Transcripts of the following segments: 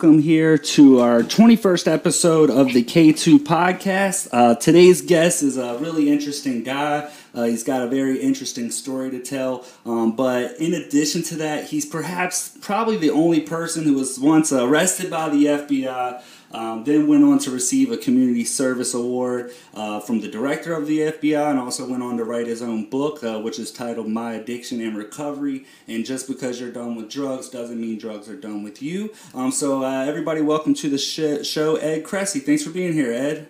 welcome here to our 21st episode of the K2 podcast. Uh, today's guest is a really interesting guy. Uh, he's got a very interesting story to tell. Um, but in addition to that, he's perhaps probably the only person who was once arrested by the FBI. Um, then went on to receive a community service award uh, from the director of the FBI, and also went on to write his own book, uh, which is titled "My Addiction and Recovery." And just because you're done with drugs doesn't mean drugs are done with you. Um, so, uh, everybody, welcome to the sh- show, Ed Kressy. Thanks for being here, Ed.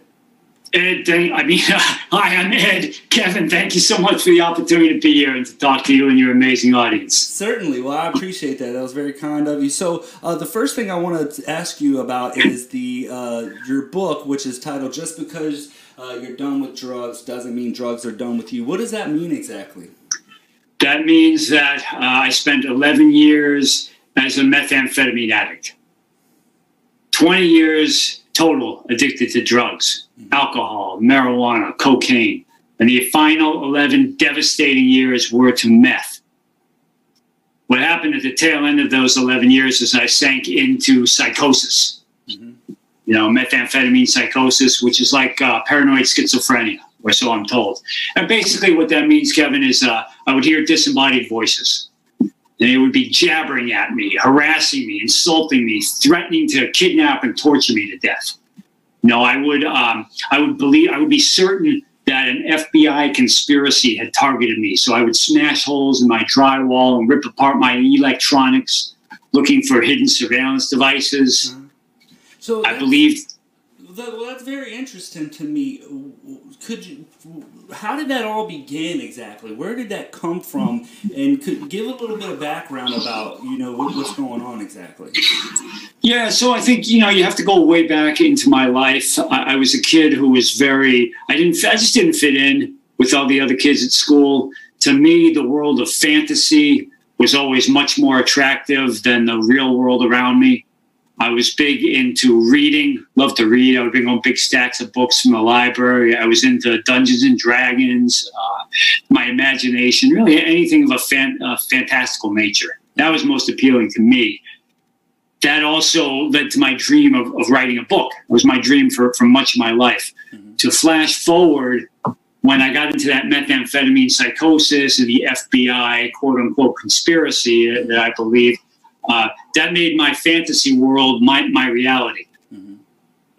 Ed, I mean, hi, I'm Ed. Kevin, thank you so much for the opportunity to be here and to talk to you and your amazing audience. Certainly. Well, I appreciate that. That was very kind of you. So, uh, the first thing I want to ask you about is the uh, your book, which is titled "Just Because uh, You're Done with Drugs Doesn't Mean Drugs Are Done with You." What does that mean exactly? That means that uh, I spent 11 years as a methamphetamine addict, 20 years total addicted to drugs alcohol, marijuana, cocaine. And the final 11 devastating years were to meth. What happened at the tail end of those 11 years is I sank into psychosis. Mm-hmm. You know, methamphetamine psychosis, which is like uh, paranoid schizophrenia, or so I'm told. And basically, what that means, Kevin, is uh, I would hear disembodied voices. They would be jabbering at me, harassing me, insulting me, threatening to kidnap and torture me to death. No, I would um, I would believe I would be certain that an FBI conspiracy had targeted me. So I would smash holes in my drywall and rip apart my electronics, looking for hidden surveillance devices. Uh-huh. So I believed well, that's very interesting to me. Could you? How did that all begin exactly? Where did that come from? And could give a little bit of background about you know what, what's going on exactly. Yeah, so I think you know you have to go way back into my life. I, I was a kid who was very. I didn't. I just didn't fit in with all the other kids at school. To me, the world of fantasy was always much more attractive than the real world around me. I was big into reading, loved to read. I would bring home big stacks of books from the library. I was into Dungeons and Dragons, uh, my imagination, really anything of a fan, uh, fantastical nature. That was most appealing to me. That also led to my dream of, of writing a book. It was my dream for, for much of my life. Mm-hmm. To flash forward, when I got into that methamphetamine psychosis and the FBI quote unquote conspiracy that I believe uh, that made my fantasy world my, my reality. Mm-hmm.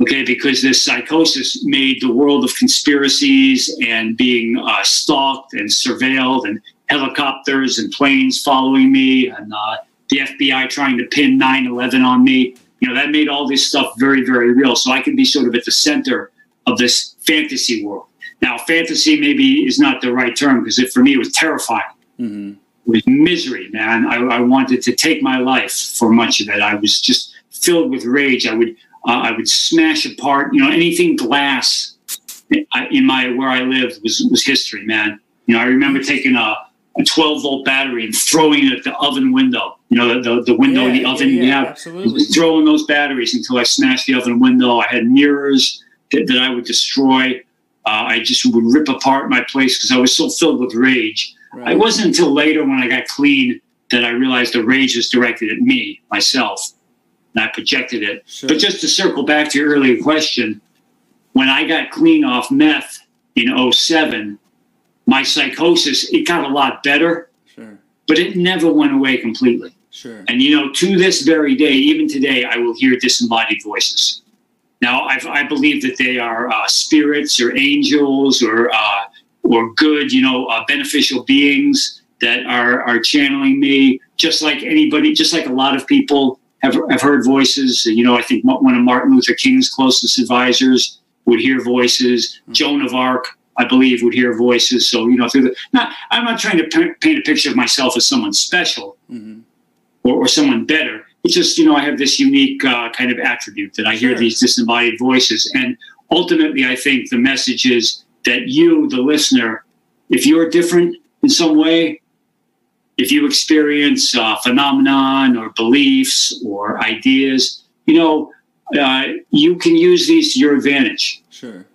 Okay, because this psychosis made the world of conspiracies and being uh, stalked and surveilled and helicopters and planes following me and uh, the FBI trying to pin 9 11 on me. You know, that made all this stuff very, very real. So I could be sort of at the center of this fantasy world. Now, fantasy maybe is not the right term because for me, it was terrifying. Mm-hmm with misery, man. I, I, wanted to take my life for much of it. I was just filled with rage. I would uh, I would smash apart, you know, anything glass in my where I lived was was history, man. You know, I remember taking a, a 12 volt battery and throwing it at the oven window. You know, the the, the window yeah, in the oven. Yeah, yeah, absolutely. Throwing those batteries until I smashed the oven window. I had mirrors that, that I would destroy. Uh, I just would rip apart my place because I was so filled with rage. Right. It wasn't until later when I got clean that I realized the rage was directed at me, myself, and I projected it. Sure. But just to circle back to your earlier question, when I got clean off meth in 07, my psychosis, it got a lot better, sure. but it never went away completely. Sure. And you know, to this very day, even today, I will hear disembodied voices. Now, I've, i believe that they are uh, spirits or angels or uh, or good, you know, uh, beneficial beings that are are channeling me, just like anybody, just like a lot of people have have heard voices. You know, I think one of Martin Luther King's closest advisors would hear voices. Mm-hmm. Joan of Arc, I believe, would hear voices. So you know, through the not, I'm not trying to p- paint a picture of myself as someone special mm-hmm. or, or someone better. It's just you know, I have this unique uh, kind of attribute that I sure. hear these disembodied voices, and ultimately, I think the message is that you, the listener, if you're different in some way, if you experience a phenomenon or beliefs or ideas, you know, uh, you can use these to your advantage. Sure.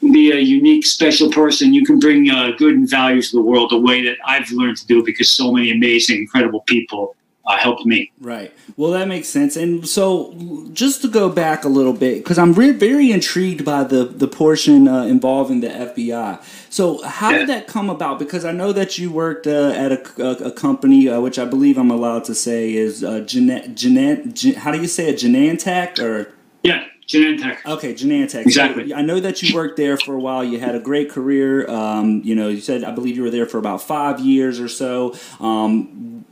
Be a unique, special person. You can bring uh, good and value to the world the way that I've learned to do because so many amazing, incredible people uh, helped me. Right. Well, that makes sense. And so, just to go back a little bit, because I'm re- very intrigued by the the portion uh, involving the FBI. So, how Yeah. did that come about? Because I know that you worked uh, at a, a, a company, uh, which I believe I'm allowed to say is uh, Genet, Genet, Gen, how do you say it, Genantech or? Yeah, Genentech. Okay, Genantech. Exactly. So I know that you worked there for a while. You had a great career. Um, you know, you said I believe you were there for about five years or so. Um,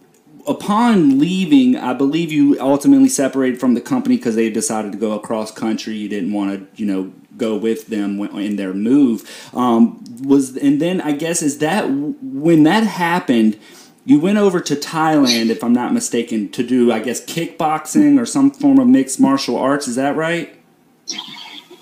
upon leaving, I believe you ultimately separated from the company because they decided to go across country. You didn't want to, you know, go with them in their move. Um, was and then I guess is that when that happened. You went over to Thailand, if I'm not mistaken, to do, I guess, kickboxing or some form of mixed martial arts. Is that right?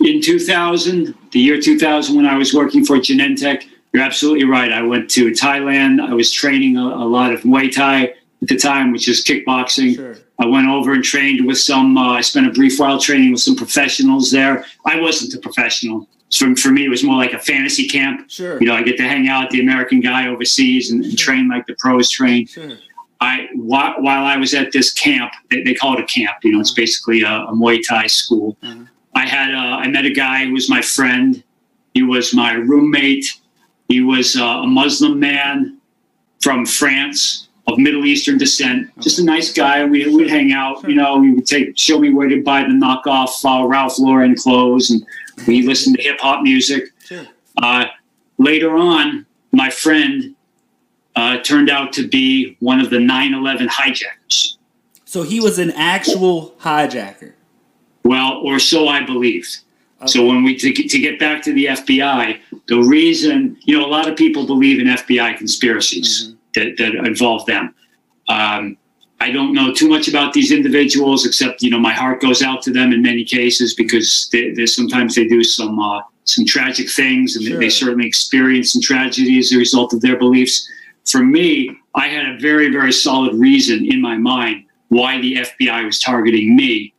In 2000, the year 2000, when I was working for Genentech, you're absolutely right. I went to Thailand. I was training a, a lot of Muay Thai at the time, which is kickboxing. Sure. I went over and trained with some. Uh, I spent a brief while training with some professionals there. I wasn't a professional. So for me, it was more like a fantasy camp. Sure. You know, I get to hang out with the American guy overseas and, and train like the pros train. Sure. I while, while I was at this camp, they, they call it a camp. You know, it's basically a, a Muay Thai school. Mhm. I had uh, I met a guy who was my friend. He was my roommate. He was uh, a Muslim man from France of Middle Eastern descent. Just a nice guy. We would hang out. You know, he would take show me where to buy the knockoff uh, Ralph Lauren clothes, and we listened to hip hop music. Sure. Uh, later on, my friend uh, turned out to be one of the 9/11 hijackers. So he was an actual hijacker. Well, or so I believed. So when we to, get- to get back to the FBI, the reason you know a lot of people believe in FBI conspiracies that, that involve them. Um, I don't know too much about these individuals, except you know my heart goes out to them in many cases because they, they sometimes they do some uh, some tragic things, and Sure. they certainly experience some tragedy as a result of their beliefs. For me, I had a very very solid reason in my mind why the FBI was targeting me,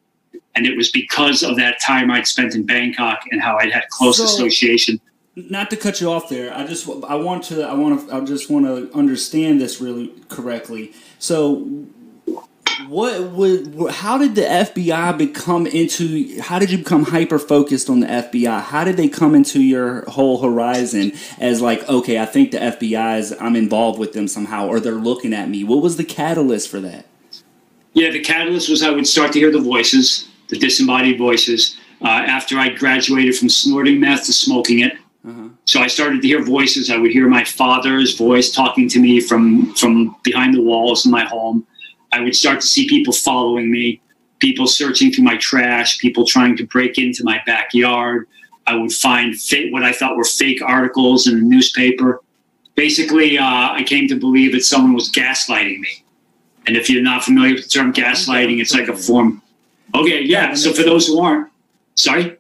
and it was because of that time I'd spent in Bangkok and how I'd had close So- association. Not to cut you off there. I just I want to I want to I just want to understand this really correctly. So what would how did the FBI become into how did you become hyper focused on the FBI? How did they come into your whole horizon as like okay, I think the FBI is I'm involved with them somehow or they're looking at me. What was the catalyst for that? Yeah, the catalyst was I would start to hear the voices, the disembodied voices, uh, after I graduated from snorting meth to smoking it. Uh-huh. So I started to hear voices. I would hear my father's voice talking to me from from behind the walls in my home. I would start to see people following me, people searching through my trash, people trying to break into my backyard. I would find what I thought were fake articles in the newspaper. Basically, uh, I came to believe that someone was gaslighting me. And if you're not familiar with the term gaslighting, it's like a form. Okay, yeah. So for those who aren't, sorry.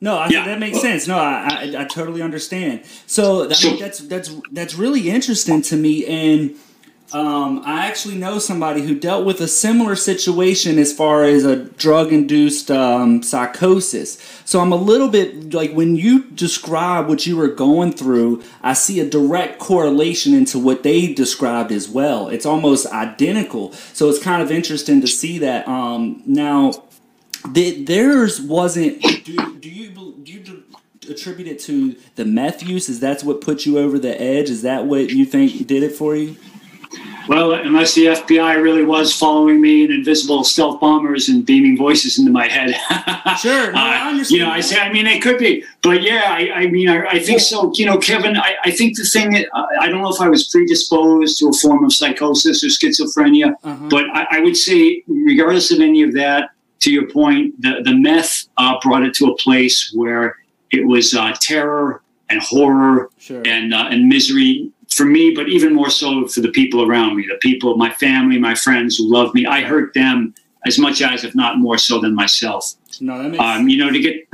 No, I, Yeah. that makes sense. No, I, I, I totally understand. So, that's that's that's really interesting to me, and um, I actually know somebody who dealt with a similar situation as far as a drug-induced um, psychosis. So I'm a little bit like when you describe what you were going through, I see a direct correlation into what they described as well. It's almost identical. So it's kind of interesting to see that. Um, now, that theirs wasn't. Do, do you do you attribute it to the meth use? Is that what put you over the edge? Is that what you think did it for you? Well, unless the FBI really was following me in invisible stealth bombers and beaming voices into my head. Sure, no, I Uh, understand You know, I say, I mean, it could be, but yeah, I, I mean, I, I think so. You know, Kevin, I, I think the thing that I, I don't know if I was predisposed to a form of psychosis or schizophrenia, Uh-huh. but I, I would say, regardless of any of that, to your point, the the meth uh, brought it to a place where it was uh, terror and horror Sure. and uh, and misery for me, but even more so for the people around me, the people, my family, my friends who love me. I hurt them as much as, if not more so, than myself. No, that makes Um, you know, to get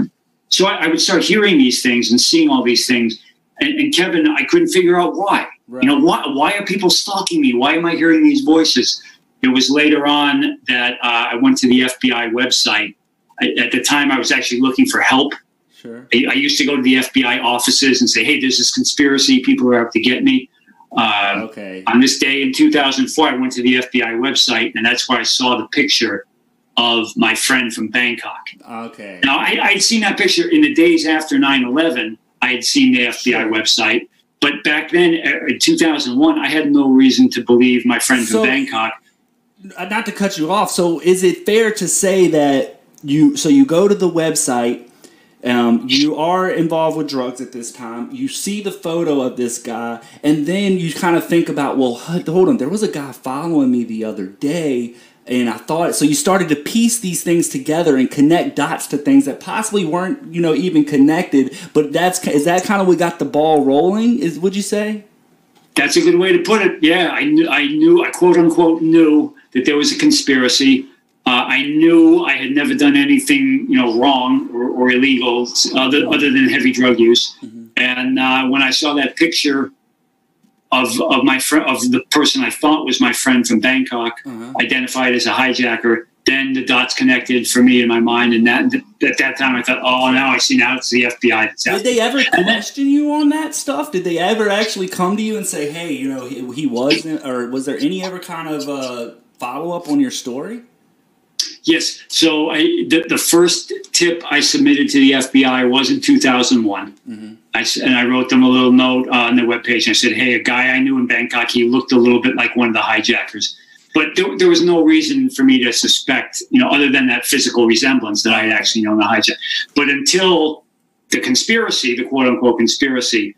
so I, I would start hearing these things and seeing all these things, and, and Kevin, I couldn't figure out why. right. You know, why why are people stalking me? Why am I hearing these voices? It was later on that uh, I went to the FBI website. I, at the time, I was actually looking for help. sure. I, I used to go to the FBI offices and say, "Hey, there's this conspiracy. People are out to get me." Uh, Okay. on this day in 2004, I went to the FBI website, and that's where I saw the picture of my friend from Bangkok. Okay. Now, I, I'd seen that picture in the days after 9 11. I had seen the FBI Sure. website. But back then, uh, in 2001, I had no reason to believe my friend So- from Bangkok. Uh, Not to cut you off. So, is it fair to say that you? So you go to the website. Um, you are involved with drugs at this time. You see the photo of this guy, and then you kind of think about, well, hold on. There was a guy following me the other day, and I thought so. You started to piece these things together and connect dots to things that possibly weren't, you know, even connected. But that's is that kind of what got the ball rolling? Is would you say? That's a good way to put it. Yeah, I knew, I knew, I quote unquote knew that there was a conspiracy. Uh, I knew I had never done anything, you know, wrong or, or illegal other, other than heavy drug use. And uh, when I saw that picture of of my friend, of the person I thought was my friend from Bangkok, Uh-huh. identified as a hijacker, then the dots connected for me in my mind. And that at that time, I thought, oh, now I see. Now it's the FBI that's Did they ever question you on that stuff? Did they ever actually come to you and say, "Hey, you know, he, he wasn't," or was there any ever kind of uh, follow up on your story? Yes. So I, the, the first tip I submitted to the FBI was in 2001. I s and I wrote them a little note uh, on their webpage. I said, hey, a guy I knew in Bangkok, he looked a little bit like one of the hijackers. But there, there was no reason for me to suspect, you know, other than that physical resemblance that I had actually known the hijacker. But until the conspiracy, the quote unquote conspiracy,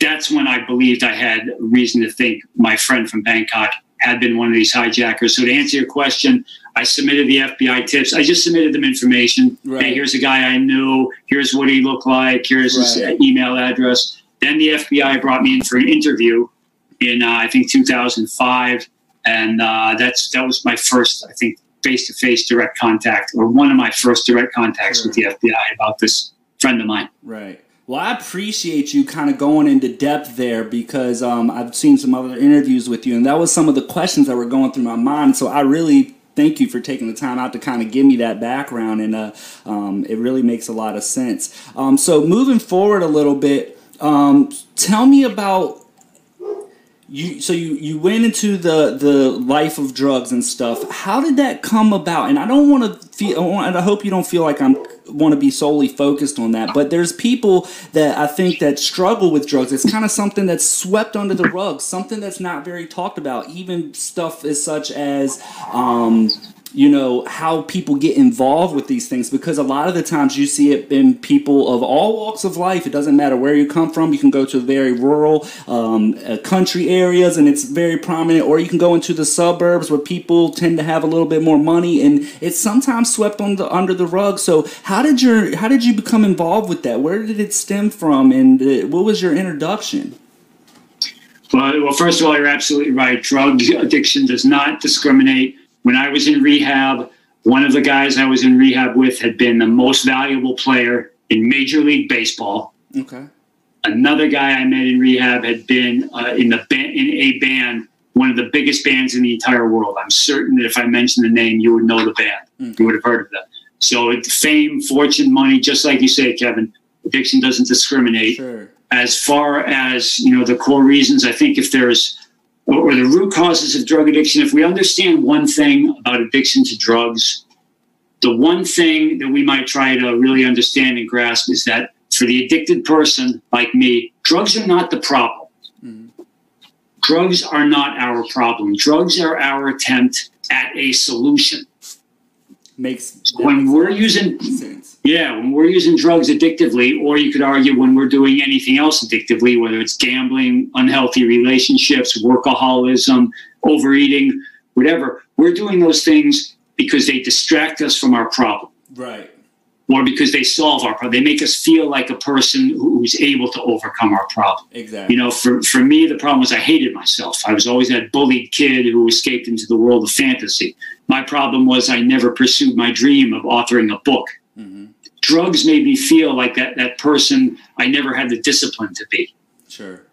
that's when I believed I had reason to think my friend from Bangkok had been one of these hijackers. So to answer your question, I submitted the FBI tips. I just submitted them information. Right. Hey, here's a guy I knew. Here's what he looked like. Here's his Right. uh, email address. Then the FBI brought me in for an interview in uh, I think 2005, and uh, that's that was my first I think face-to-face direct contact, or one of my first direct contacts with the FBI about this friend of mine. Right. Well, I appreciate you kind of going into depth there because um, I've seen some other interviews with you, and that was some of the questions that were going through my mind. So I really thank you for taking the time out to kind of give me that background, and uh, um, it really makes a lot of sense. Um, so moving forward a little bit, um, tell me about you so you you went into the the life of drugs and stuff. How did that come about? And i don't want to feel and i hope you don't feel like i'm want to be solely focused on that but there's people that i think that struggle with drugs. It's kind of something that's swept under the rug something that's not very talked about even stuff as such as um you know how people get involved with these things because a lot of the times you see it in people of all walks of life it doesn't matter where you come from you can go to very rural um, uh, country areas and it's very prominent or you can go into the suburbs where people tend to have a little bit more money and it's sometimes swept the, under the rug so how did your how did you become involved with that where did it stem from and uh, what was your introduction Well, well, first of all, you're absolutely right. Drug addiction does not discriminate. When I was in rehab, one of the guys I was in rehab with had been the most valuable player in Major League Baseball. okay Another guy I met in rehab had been uh, in the ba- in a band, one of the biggest bands in the entire world. I'm certain that if I mentioned the name, you would know the band. You would have heard of them. So it- fame, fortune, money, just like you say, Kevin, addiction doesn't discriminate sure as far as you know the core reasons i think if there's or, or the root causes of drug addiction? If we understand one thing about addiction to drugs the one thing that we might try to really understand and grasp is that for the addicted person like me drugs are not the problem. Mm-hmm. Drugs are not our problem. Drugs are our attempt at a solution makes when we're using sense. Yeah, when we're using drugs addictively, or you could argue when we're doing anything else addictively, whether it's gambling, unhealthy relationships, workaholism, overeating, whatever, we're doing those things because they distract us from our problem. Right or because they solve our problem. They make us feel like a person who's able to overcome our problem. exactly You know, for, for me, the problem was I hated myself. I was always that bullied kid who escaped into the world of fantasy. My problem was I never pursued my dream of authoring a book. Mm-hmm. Drugs made me feel like that, that person I never had the discipline to be. sure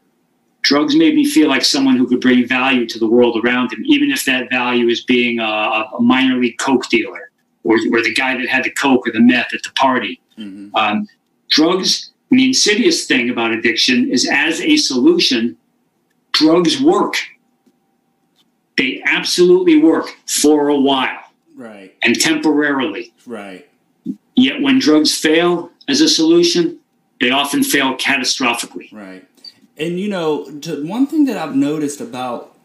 Drugs made me feel like someone who could bring value to the world around him, even if that value is being a, a minor league Coke dealer or, or the guy that had the Coke or the meth at the party. Um, drugs, the insidious thing about addiction is as a solution, drugs work. They absolutely work for a while Right. and temporarily. Right. Yet when drugs fail as a solution, they often fail catastrophically. Right. And you know, to, one thing that I've noticed about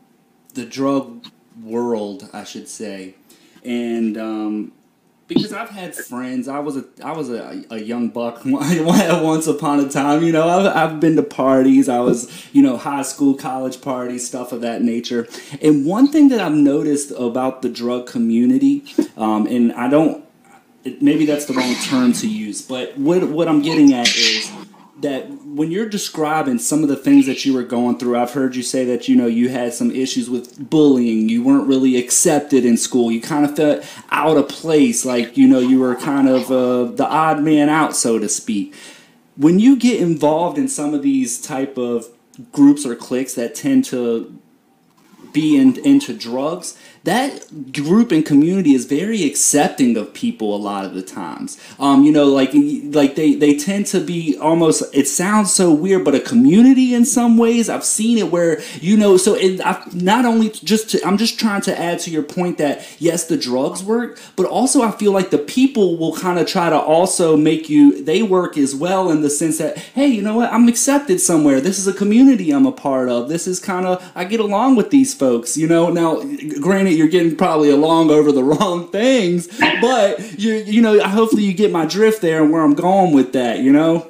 the drug world, I should say, and um, because I've had friends, I was a I was a, a young buck once upon a time. You know, I've, I've been to parties. I was you know high school, college parties, stuff of that nature. And one thing that I've noticed about the drug community, um, and I don't maybe that's the wrong term to use, but what what I'm getting at is that when you're describing some of the things that you were going through, I've heard you say that you know you had some issues with bullying, you weren't really accepted in school, you kind of felt out of place, like you know you were kind of uh, the odd man out, so to speak. When you get involved in some of these type of groups or cliques that tend to be in, into drugs, that group and community is very accepting of people a lot of the times. Um, you know, like like they they tend to be almost. It sounds so weird, but a community in some ways. I've seen it where you know. So it, I, not only just to, I'm just trying to add to your point that yes, the drugs work, but also I feel like the people will kind of try to also make you they work as well in the sense that hey, you know what, I'm accepted somewhere. This is a community I'm a part of. This is kind of I get along with these folks. You know, now granted you're getting probably along over the wrong things, but you you know hopefully you get my drift there and where I'm going with that. You know.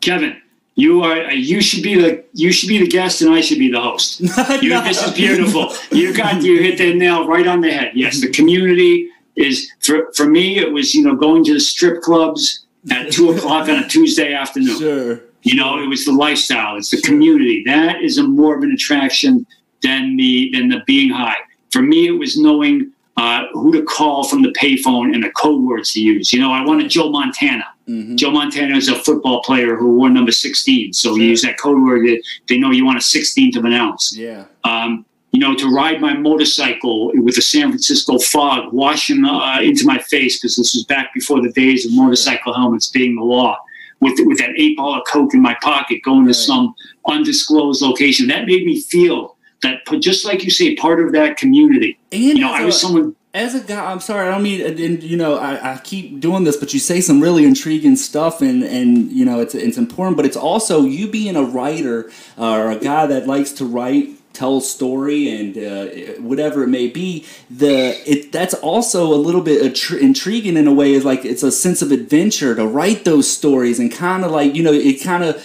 Kevin, you are you should be the you should be the guest and I should be the host. You, No. This is beautiful. You got you hit the nail right on the head. Yes, the community is for for me. It was you know going to the strip clubs at two o'clock on a Tuesday afternoon. Sure. You know, it was the lifestyle. It's the community. That is a more of an attraction than the than the being high. For me, it was knowing uh, who to call from the payphone and the code words to use. You know, I wanted Joe Montana. Mhm. Joe Montana is a football player who wore number 16. So you use that code word that they know you want a 16th of an ounce. Yeah. Um, you know, to ride my motorcycle with the San Francisco fog washing uh, into my face because this was back before the days of motorcycle helmets being the law. With, with that eight ball of coke in my pocket, going to some undisclosed location, that made me feel that, just like you say, part of that community. And You know, I was a- someone. as a guy, I'm sorry, I don't mean, and you know, I, I keep doing this, but you say some really intriguing stuff, and and you know, it's it's important, but it's also you being a writer uh, or a guy that likes to write, tell a story, and uh, whatever it may be. The it that's also a little bit attr- intriguing in a way, is like it's a sense of adventure to write those stories, and kind of like you know, it kind of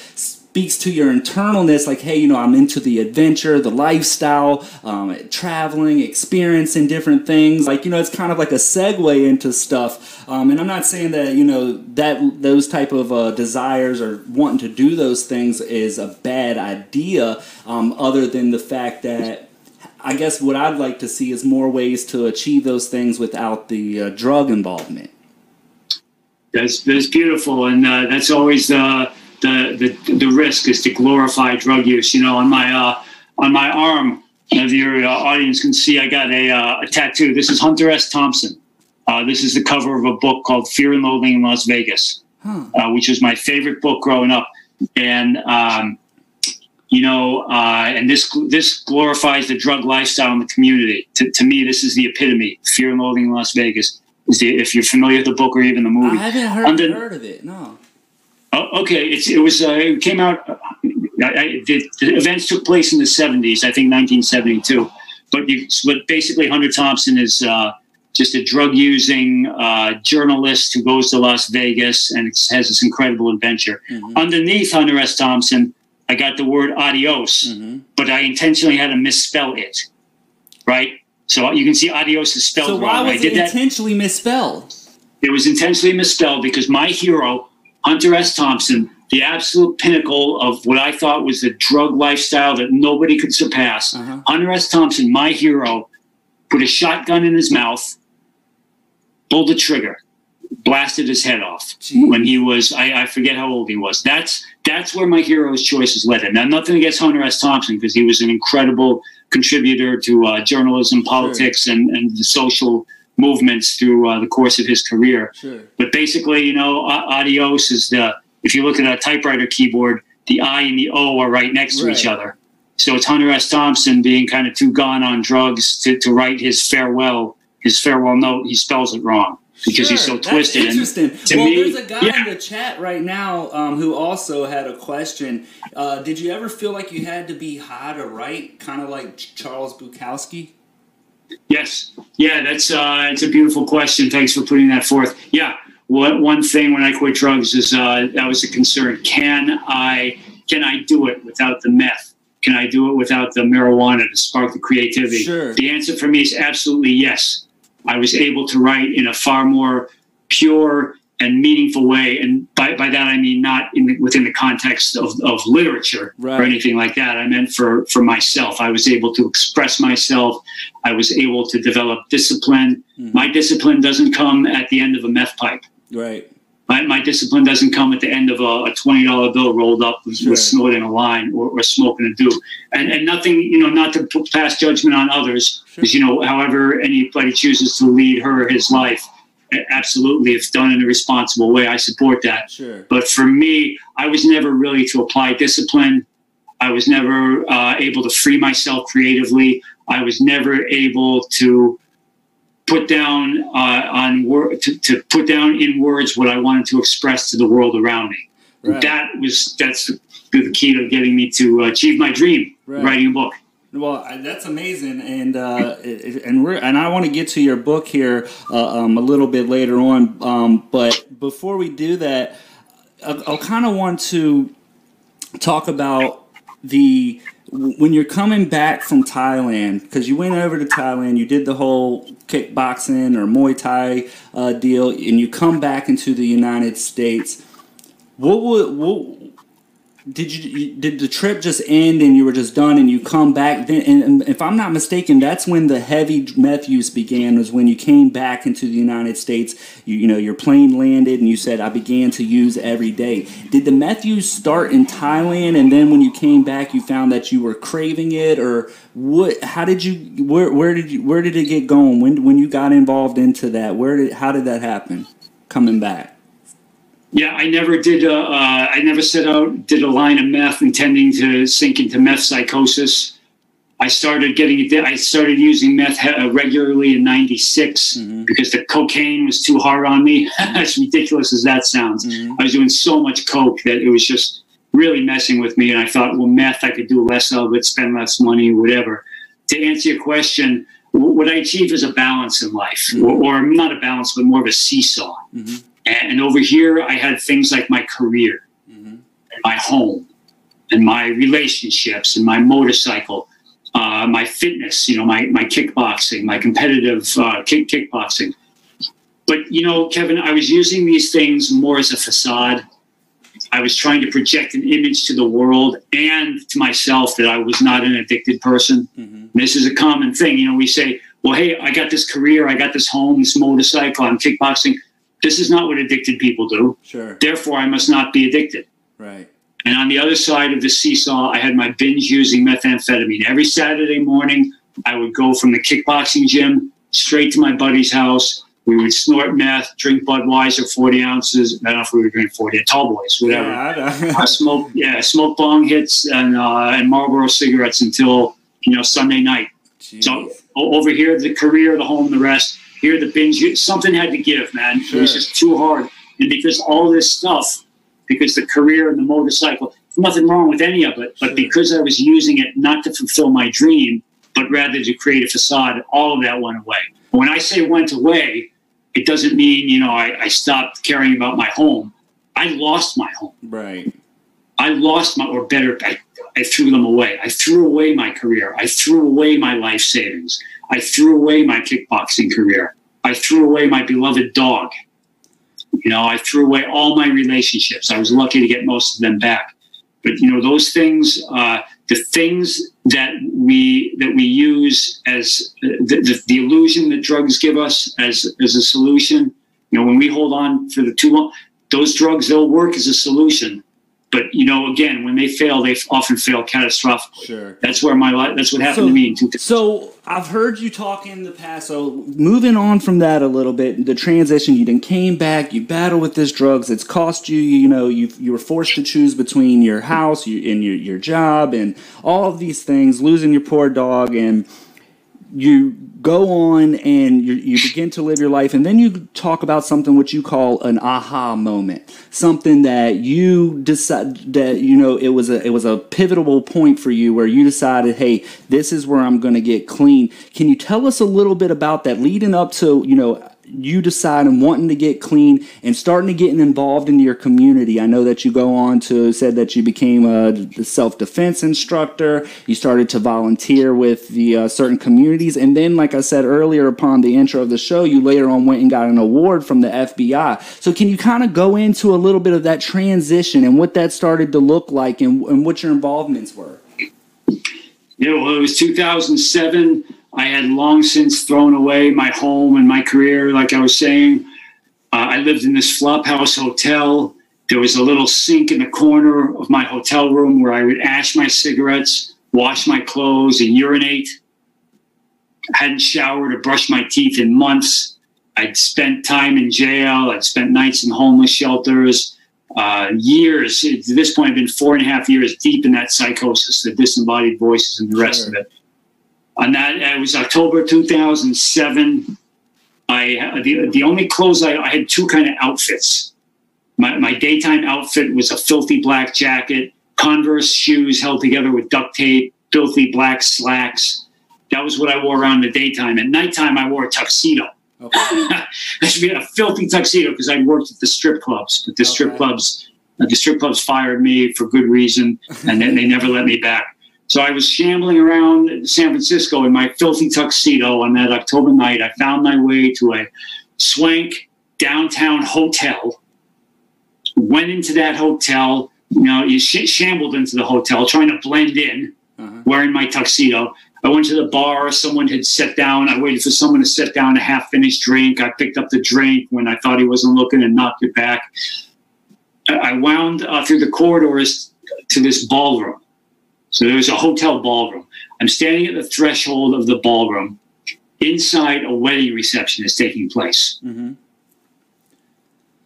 speaks to your internalness like hey you know i'm into the adventure the lifestyle um, traveling experiencing different things. Like you know it's kind of like a segue into stuff. Um, and i'm not saying that you know that those type of uh, desires or wanting to do those things is a bad idea um, other than the fact that i guess what i'd like to see is more ways to achieve those things without the uh, drug involvement. That's that's beautiful, and uh, that's always the, the the the risk is to glorify drug use. You know, on my uh, on my arm, as your uh, audience can see, I got a, uh, a tattoo. This is Hunter S. Thompson. Uh, this is the cover of a book called Fear and Loathing in Las Vegas, Huh. uh, which was my favorite book growing up. And um, you know, uh, and this this glorifies the drug lifestyle in the community. To, to me, this is the epitome. Fear and Loathing in Las Vegas. Is the, if you're familiar with the book or even the movie. i haven't heard, Under- heard of it no Oh, okay, it's, it was uh, it came out. Uh, I, I, the, the events took place in the seventies, I think, nineteen seventy two. But you, but basically, Hunter Thompson is uh, just a drug using uh, journalist who goes to Las Vegas and has this incredible adventure. Mhm. Underneath Hunter S. Thompson, I got the word adios, Mhm. but I intentionally had to misspell it. Right, so you can see adios is spelled so why wrong. I was did it that. intentionally misspelled It was intentionally misspelled because my hero, Hunter S. Thompson, the absolute pinnacle of what I thought was the drug lifestyle that nobody could surpass. Uh-huh. Hunter S. Thompson, my hero, put a shotgun in his mouth, pulled the trigger, blasted his head off Jeez. when he was I, I forget how old he was. That's that's where my hero's choices led him. Now nothing against Hunter S. Thompson because he was an incredible contributor to uh, journalism, politics, and, and the social movements through uh, the course of his career. sure But basically, you know, adios is the if you look at a typewriter keyboard, the I and the O are right next to each other. So it's Hunter S. Thompson being kind of too gone on drugs to, to write his farewell, his farewell note. He spells it wrong because sure, he's so twisted. That's interesting. And to well, me, there's a guy yeah. in the chat right now um, who also had a question. Uh, did you ever feel like you had to be high to write, kind of like Charles Bukowski? Yes. Yeah, that's uh, it's a beautiful question. Thanks for putting that forth. Yeah. What, one thing when I quit drugs is uh, that was a concern. Can I can I do it without the meth? Can I do it without the marijuana to spark the creativity? Sure. The answer for me is absolutely yes. I was able to write in a far more pure and meaningful way, and by, by that I mean not in the, within the context of, of literature Right. or anything like that. I meant for for myself. I was able to express myself. I was able to develop discipline. Mhm. My discipline doesn't come at the end of a meth pipe. Right. My, my discipline doesn't come at the end of a, a twenty dollar bill rolled up with, Sure. with a line or, or smoking a do, and and nothing you know not to pass judgment on others because you know however anybody chooses to lead her or his life, absolutely if done in a responsible way, I support that. Sure. But for me, I was never really to apply discipline. I was never uh, able to free myself creatively. I was never able to put down uh, on word to, to put down in words what I wanted to express to the world around me. Right. That was that's the, the key to getting me to achieve my dream, Right. writing a book. Well, I- that's amazing, and uh, and we're and I want to get to your book here uh, um, a little bit later on. Um, but before we do that, I, I kind of want to talk about the when you're coming back from Thailand because you went over to Thailand, you did the whole kickboxing or Muay Thai uh, deal, and you come back into the United States. What would what did you did the trip just end and you were just done and you come back? Then and, if i'm not mistaken that's when the heavy meth use began was when you came back into the united states. You, you know your plane landed and you said i began to use every day. Did the meth use start in thailand and then when you came back you found that you were craving it? Or what how did you where, where did you where did it get going? When when you got involved into that where did how did that happen coming back Yeah, I never did. A, uh, I never set out did a line of meth intending to sink into meth psychosis. I started getting. I started using meth uh, regularly in '96 Mhm. because the cocaine was too hard on me. as ridiculous as that sounds, Mhm. I was doing so much coke that it was just really messing with me. And I thought, well, meth I could do less of it, spend less money, whatever. To answer your question, what I achieve is a balance in life, Mhm. or, or not a balance, but more of a seesaw. Mhm. And over here, I had things like my career, Mhm. and my home, and my relationships, and my motorcycle, uh, my fitness. You know, my my kickboxing, my competitive uh, kick kickboxing. But you know, Kevin, I was using these things more as a facade. I was trying to project an image to the world and to myself that I was not an addicted person. Mhm. This is a common thing. You know, we say, well, hey, I got this career, I got this home, this motorcycle, I'm kickboxing. This is not what addicted people do. sure Therefore, I must not be addicted. right And on the other side of the seesaw, I had my binge using methamphetamine. Every Saturday morning, I would go from the kickboxing gym straight to my buddy's house. We would snort meth, drink Budweiser, 40 ounces. I don't know if we were drinking 40, tall boys, whatever. Yeah, I. I smoke, yeah, smoke bong hits and uh, and Marlboro cigarettes until you know Sunday night. So Jeez. o- over here, the career, the home, the rest. Here, the binge. Something had to give, man. It was just too hard. And because all this stuff, because the career and the motorcycle, nothing wrong with any of it, but Sure. because I was using it not to fulfill my dream, but rather to create a facade, all of that went away. When I say went away, it doesn't mean you know I, I stopped caring about my home. I lost my home. right I lost my, or better, I, I threw them away. I threw away my career. I threw away my life savings. I threw away my kickboxing career. I threw away my beloved dog. You know, I threw away all my relationships. I was lucky to get most of them back. But you know, those things, uh, the things that we that we use as uh, the, the, the illusion that drugs give us as as a solution. You know, when we hold on for the too long, those drugs they'll work as a solution but you know, again, when they fail, they often fail catastrophically. Sure. That's where my life. That's what happened So- to me in 2000. So I've heard you talk in the past. So moving on from that a little bit, the transition. You then came back. You battle with this drugs. It's cost you. You know, you you were forced to choose between your house you, and your your job and all of these things. Losing your poor dog and you go on and you, you begin to live your life and then you talk about something which you call an aha moment. Something that you decide that you know it was a it was a pivotal point for you where you decided hey this is where i'm going to get clean. Can you tell us a little bit about that leading up to you know you deciding wanting to get clean and starting to getting involved in your community. I know that you go on to said that you became a self defense instructor. You started to volunteer with the uh, certain communities, and then, like I said earlier, upon the intro of the show, you later on went and got an award from the FBI. So, can you kind of go into a little bit of that transition and what that started to look like, and, and what your involvements were? Yeah, well, it was 2007. I had long since thrown away my home and my career, like I was saying. Uh, I lived in this flophouse hotel. There was a little sink in the corner of my hotel room where I would ash my cigarettes, wash my clothes, and urinate. I hadn't showered or brushed my teeth in months. I'd spent time in jail. I'd spent nights in homeless shelters. Uh, years, to this point, I've been four and a half years deep in that psychosis, the disembodied voices, and the rest Sure. of it. On that, it was October 2007. I the the only clothes I, I had two kind of outfits. My my daytime outfit was a filthy black jacket, Converse shoes held together with duct tape, filthy black slacks. That was what I wore around the daytime. At nighttime, I wore a tuxedo. Okay. I should be a filthy tuxedo because I worked at the strip clubs. But the strip clubs, uh, the strip clubs fired me for good reason, and then they never let me back. So I was shambling around San Francisco in my filthy tuxedo on that October night. I found my way to a swank downtown hotel. Went into that hotel. You know, you sh- shambled into the hotel, trying to blend in Uh-huh. wearing my tuxedo. I went to the bar. Someone had sat down. I waited for someone to set down a half finished drink. I picked up the drink when I thought he wasn't looking and knocked it back. I I wound uh, through the corridors to this ballroom. So there was a hotel ballroom. I'm standing at the threshold of the ballroom. Inside, a wedding reception is taking place. hmm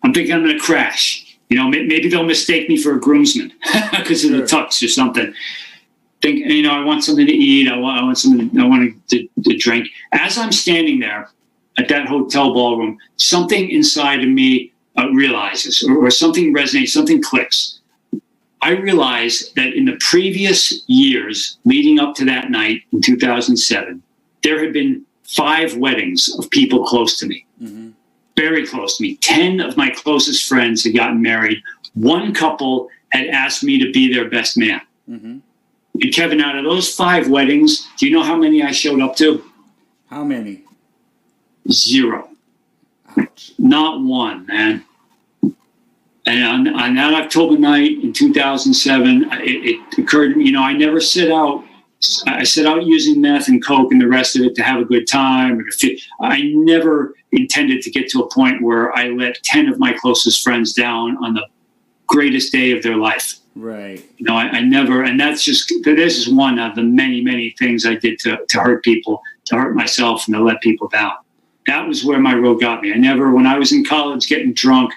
I'm thinking I'm going to crash. You know, maybe they'll mistake me for a groomsman because of the tux or something. Think, you know, I want something to eat. I want, I want something. I want to, to drink. As I'm standing there at that hotel ballroom, something inside of me uh, realizes, or, or something resonates, something clicks. I realized that in the previous years leading up to that night in 2007, there had been five weddings of people close to me hmm very close to me. 10 of my closest friends had gotten married. One couple had asked me to be their best man. hmm And Kevin, out of those five weddings, do you know how many I showed up to? How many? Zero. Ouch. Not one, man. And on, on that October night in 2007, it, it occurred to me, you know, I never set out. I set out using meth and coke and the rest of it to have a good time or to fit. I never intended to get to a point where I let 10 of my closest friends down on the greatest day of their life. Right. You know, I, I never, and that's just, this is one of the many, many things I did to, to hurt people, to hurt myself and to let people down. That was where my road got me. I never, when I was in college getting drunk,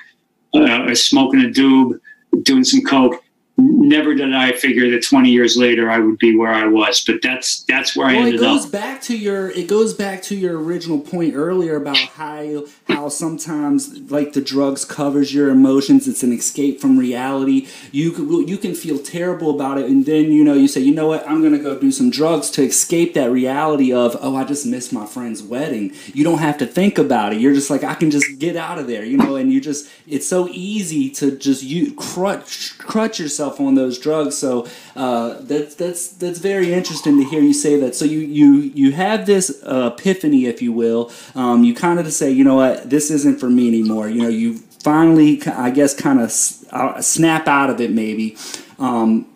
uh, smoking a doob, doing some coke, never did I figure that 20 years later I would be where I was. But that's, that's where I ended Well, it goes up. back to your it goes back to your original point earlier about how how sometimes like the drugs covers your emotions. It's an escape from reality. You can you can feel terrible about it, and then you know you say, you know what, I'm gonna go do some drugs to escape that reality of oh I just missed my friend's wedding. You don't have to think about it. You're just like I can just get out of there, you know. And you just it's so easy to just you crutch crutch yourself on those drugs. So uh, that's that's that's very interesting to hear you say that. So you you you have this epiphany, if you will. Um, you kind of say, you know what, this isn't for me anymore. You know, you finally, I guess, kind of uh, snap out of it, maybe. Um,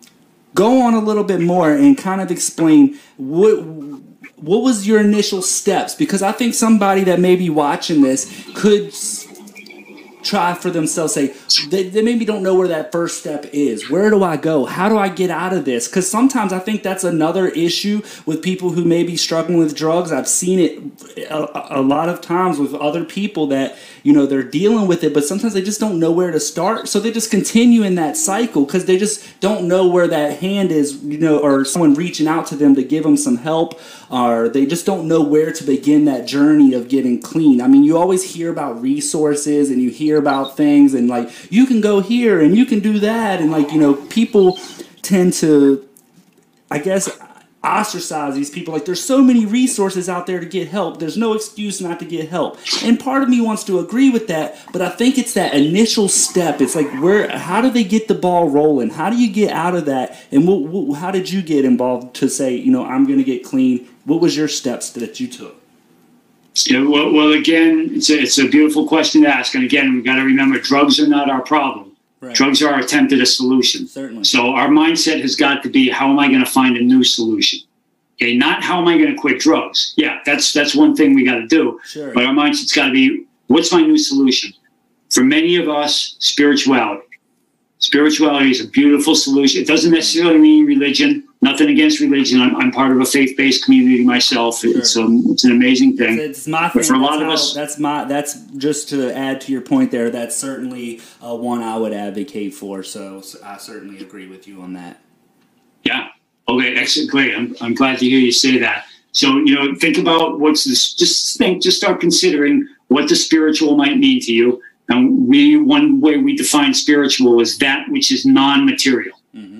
go on a little bit more and kind of explain what what was your initial steps because i think somebody that may be watching this could try for themselves say they, they maybe don't know where that first step is. Where do i go? How do i get out of this? Because sometimes i think that's another issue with people who may be struggling with drugs. I've seen it a, a lot of times with other people that you know they're dealing with it but sometimes they just don't know where to start. So they just continue in that cycle because they just don't know where that hand is you know or someone reaching out to them to give them some help or they just don't know where to begin that journey of getting clean. I mean you always hear about resources and you hear about things and like you can go here and you can do that. And like you know people tend to i guess ostracize these people. Like there's so many resources out there to get help. There's no excuse not to get help. And part of me wants to agree with that but i think it's that initial step. It's like where how do they get the ball rolling? How do you get out of that? And what, what, how did you get involved to say you know i'm going to get clean? What was your steps that you took yeah, well, well, again, it's a, it's a beautiful question to ask. And again, we've got to remember drugs are not our problem. Right. Drugs are our attempt at a solution. Certainly. So our mindset has got to be how am I going to find a new solution? Okay, not how am I going to quit drugs? Yeah, that's that's one thing we got to do. Sure. But our mindset's got to be what's my new solution? For many of us, spirituality. Spirituality is a beautiful solution. It doesn't necessarily mean religion nothing against religion. I'm, I'm part of a faith based community myself. Sure. It's um, it's an amazing thing. It's, it's my thing. But for a lot of us, that's my that's just to add to your point there. That's certainly uh, one I would advocate for. So, so I certainly agree with you on that. Yeah. Okay. Excellent. Great. I'm I'm glad to hear you say that. So you know, think about what's this. Just think. Just start considering what the spiritual might mean to you. And we one way we define spiritual is that which is non-material. Mm-hmm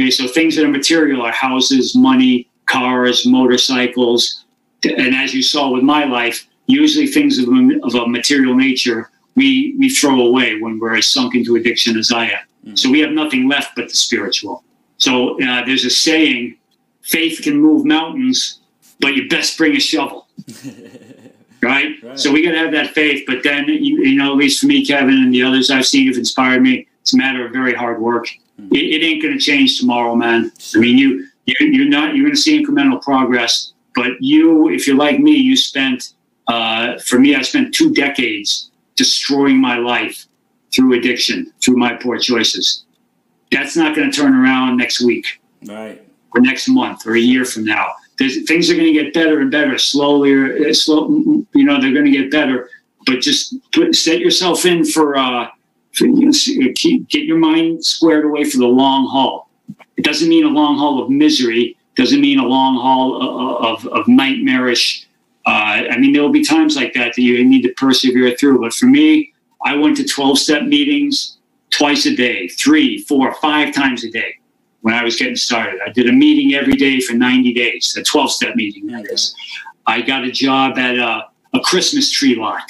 Okay, so things that are material are houses, money, cars, motorcycles. And as you saw with my life, usually things of, of a material nature we, we throw away when we're as sunk into addiction as I am. Mm-hmm. So we have nothing left but the spiritual. So uh, there's a saying faith can move mountains, but you best bring a shovel. right? right? So we got to have that faith. But then, you, you know, at least for me, Kevin, and the others I've seen have inspired me, it's a matter of very hard work it, it ain't going to change tomorrow, man. I mean, you, you you're not you're going to see incremental progress, but you, if you're like me, you spent uh, for me, I spent two decades destroying my life through addiction, through my poor choices. That's not going to turn around next week, right, or next month, or a year from now. There's, things are going to get better and better, slowly. Or, uh, slow, you know, they're going to get better. But just put, set yourself in for. Uh, Uh, keep, get your mind squared away for the long haul. It doesn't mean a long haul of misery. Doesn't mean a long haul of, of, of nightmarish. Uh, I mean, there will be times like that that you need to persevere through. But for me, I went to 12 step meetings twice a day, three, four, five times a day when I was getting started. I did a meeting every day for 90 days, a 12 step meeting, that is. I got a job at a, a Christmas tree lot.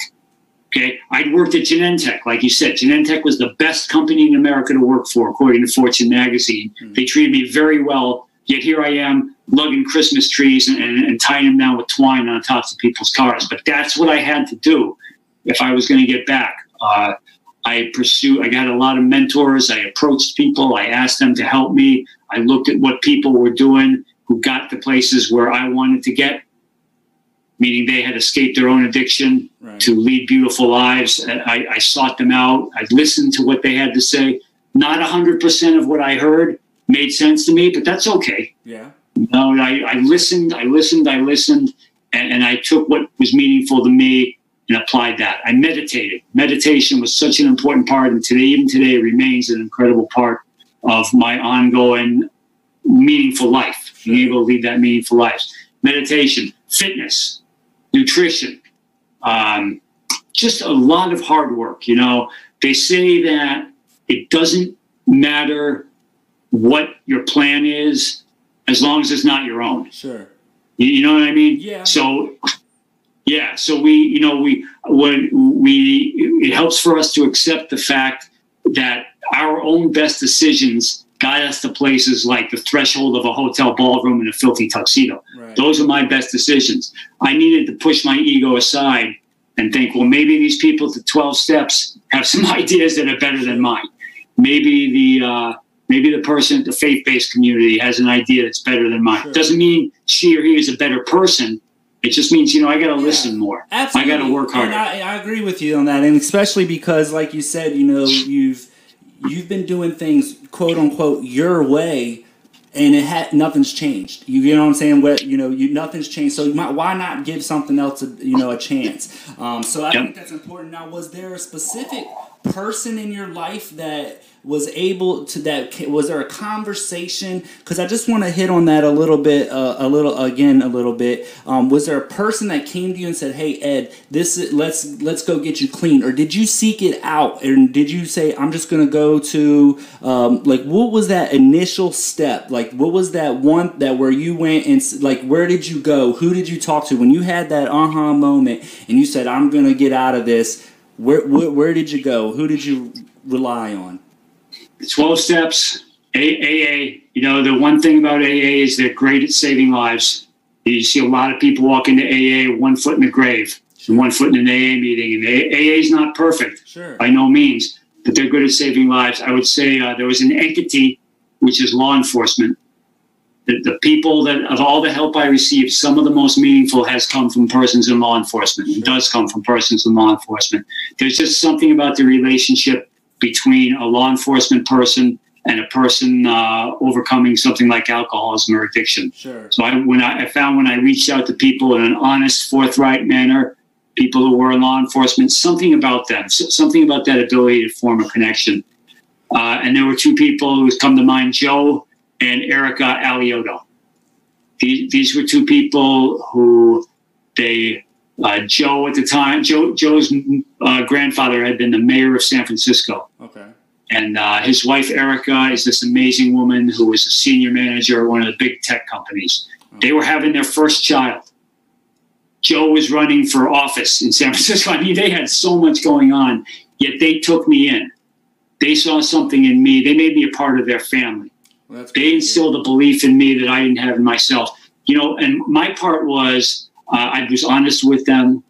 Okay, I'd worked at Genentech, like you said. Genentech was the best company in America to work for, according to Fortune magazine. Mm. They treated me very well. Yet here I am lugging Christmas trees and, and, and tying them down with twine on the tops of people's cars. But that's what I had to do if I was going to get back. Uh, I pursued. I got a lot of mentors. I approached people. I asked them to help me. I looked at what people were doing who got to places where I wanted to get meaning they had escaped their own addiction right. to lead beautiful lives. I, I, sought them out. I listened to what they had to say. Not 100% of what I heard made sense to me, but that's okay. Yeah. You know, I, I listened, I listened, I listened, and, and I took what was meaningful to me and applied that. I meditated. Meditation was such an important part, and today, even today, remains an incredible part of my ongoing meaningful life, being able to lead that meaningful life. Meditation, fitness, nutrition, um, just a lot of hard work. You know, they say that it doesn't matter what your plan is as long as it's not your own. Sure. You, you know what I mean? Yeah. So, yeah. So we, you know, we when we it helps for us to accept the fact that our own best decisions guide us to places like the threshold of a hotel ballroom in a filthy tuxedo. Right. Those are my best decisions. I needed to push my ego aside and think, well, maybe these people at the 12 steps have some ideas that are better than mine. Maybe the uh, maybe the person at the faith-based community has an idea that's better than mine. Sure. Doesn't mean she or he is a better person. It just means, you know, I got to Yeah. listen more. Absolutely. I got to work harder. I, I agree with you on that, and especially because, like you said, you know, you've you've been doing things quote unquote your way, and it had nothing's changed. You, you know what I'm saying? What you know, you nothing's changed. So you might, why not give something else, a, you know, a chance? Um, so I Yep. think that's important. Now, was there a specific person in your life that was able to that was there a conversation? Because i just want to hit on that a little bit uh, a little again a little bit. Um, was there a person that came to you and said hey ed this is, let's let's go get you clean or did you seek it out? And did you say i'm just to go to um, like what was that initial step? Like what was that one that where you went and like where did you go? Who did you talk to? When you had that uh-huh moment and you said i'm to get out of this where, where where did you go who did you rely on 12 steps, AA. You know, the one thing about AA is they're great at saving lives. You see a lot of people walk into AA one foot in the grave and one foot in an AA meeting. And AA is not perfect Sure. by no means, but they're good at saving lives. I would say uh, there was an entity, which is law enforcement. The, the people that, of all the help I received, some of the most meaningful has come from persons in law enforcement. It does come from persons in law enforcement. There's just something about the relationship between a law enforcement person and a person uh, overcoming something like alcoholism or addiction. Sure. So I, when I, I found when I reached out to people in an honest, forthright manner, people who were in law enforcement, something about them, something about that ability to form a connection. Uh, and there were two people who come to mind, Joe and Erica Alioto. These, these were two people who they, uh, Joe at the time, Joe, Joe's uh, grandfather had been the mayor of San Francisco. Okay. And uh, his wife, Erica, is this amazing woman who was a senior manager at one of the big tech companies. They were having their first child. Joe was running for office in San Francisco. I mean, they had so much going on, yet they took me in. They saw something in me. They made me a part of their family. Well, They instilled a belief in me that I didn't have in myself. You know, and my part was uh, I was honest with them.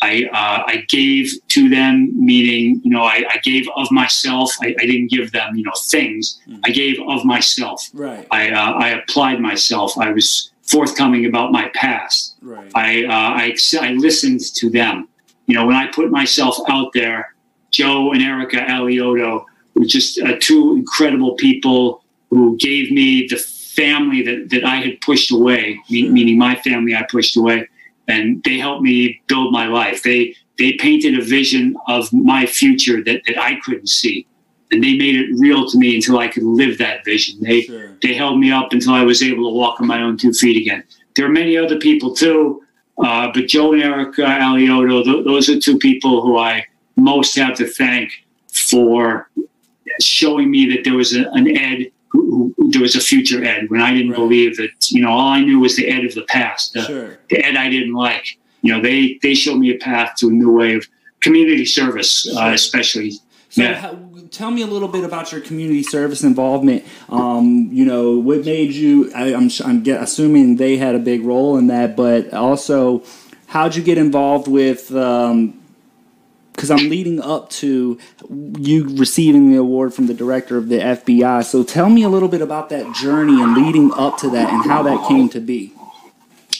I uh, I gave to them, meaning you know I, I gave of myself. I, I didn't give them you know things. I gave of myself. Right. I uh, I applied myself. I was forthcoming about my past. Right. I, uh, I I listened to them. You know, when I put myself out there, Joe and Erica Alioto were just uh, two incredible people who gave me the family that, that I had pushed away, meaning my family I pushed away, and they helped me build my life. They they painted a vision of my future that, that I couldn't see, and they made it real to me until I could live that vision. They Sure. they held me up until I was able to walk on my own two feet again. There are many other people too, uh, but Joe and Erica Alioto, th- those are two people who I most have to thank for showing me that there was a, an Ed, there was a future Ed when I didn't Right. believe that, you know, all I knew was the Ed of the past, the, Sure. the Ed I didn't like. You know, they, they showed me a path to a new way of community service, uh, especially. So, Yeah. how, tell me a little bit about your community service involvement. Um, you know, what made you? I, I'm, I'm get, assuming they had a big role in that, but also, how'd you get involved with? Because I'm leading up to you receiving the award from the director of the FBI. So, tell me a little bit about that journey and leading up to that, and how that came to be.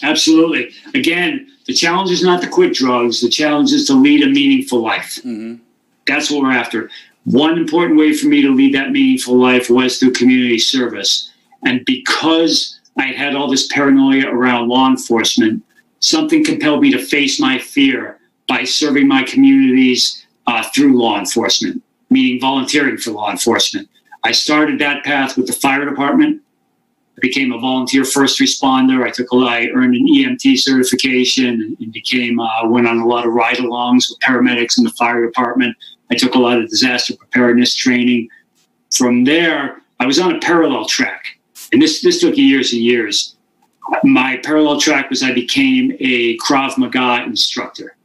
Absolutely. Again, the challenge is not to quit drugs. The challenge is to lead a meaningful life. Mm-hmm. That's what we're after. One important way for me to lead that meaningful life was through community service. And because I had all this paranoia around law enforcement, something compelled me to face my fear by serving my communities uh, through law enforcement, meaning volunteering for law enforcement. I started that path with the fire department. I became a volunteer first responder. I took a, I earned an EMT certification and became uh, went on a lot of ride-alongs with paramedics in the fire department. I took a lot of disaster preparedness training. From there, I was on a parallel track, and this this took years and years. My parallel track was I became a Krav Maga instructor.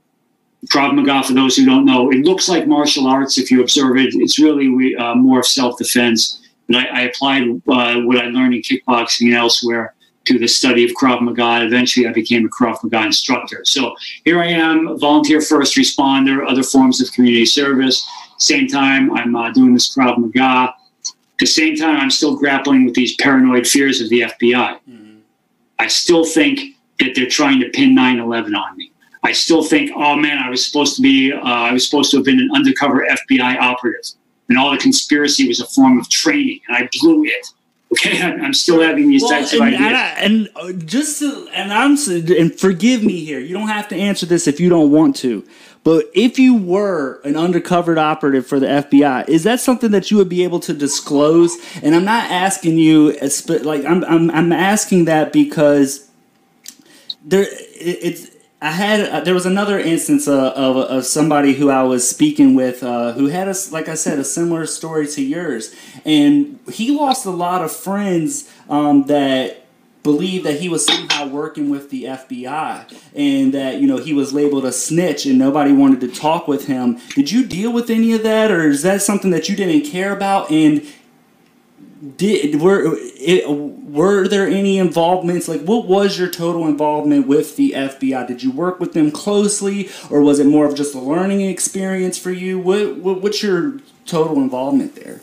Krav Maga, for those who don't know, it looks like martial arts if you observe it. It's really uh, more of self-defense. And I, I applied uh, what I learned in kickboxing and elsewhere to the study of Krav Maga. Eventually, I became a Krav Maga instructor. So here I am, volunteer first responder, other forms of community service. Same time, I'm uh, doing this Krav Maga. At the same time, I'm still grappling with these paranoid fears of the FBI. I still think that they're trying to pin 9/11 on me. I still think, oh man, I was supposed to be, uh, I was supposed to have been an undercover FBI operative, and all the conspiracy was a form of training, and I blew it. Okay, I'm, I'm still having these Well, types of and, ideas. and, uh, just to, and I'm and forgive me here. You don't have to answer this if you don't want to. But if you were an undercover operative for the FBI, is that something that you would be able to disclose? And I'm not asking you, as like I'm, I'm, I'm asking that because there, it, it's. I had uh, there was another instance uh, of, of somebody who I was speaking with uh, who had a like I said a similar story to yours, and he lost a lot of friends um, that believed that he was somehow working with the FBI and that you know he was labeled a snitch and nobody wanted to talk with him. Did you deal with any of that, or is that something that you didn't care about? And did were it, were there any involvements? Like, what was your total involvement with the FBI? Did you work with them closely, or was it more of just a learning experience for you? What, what what's your total involvement there?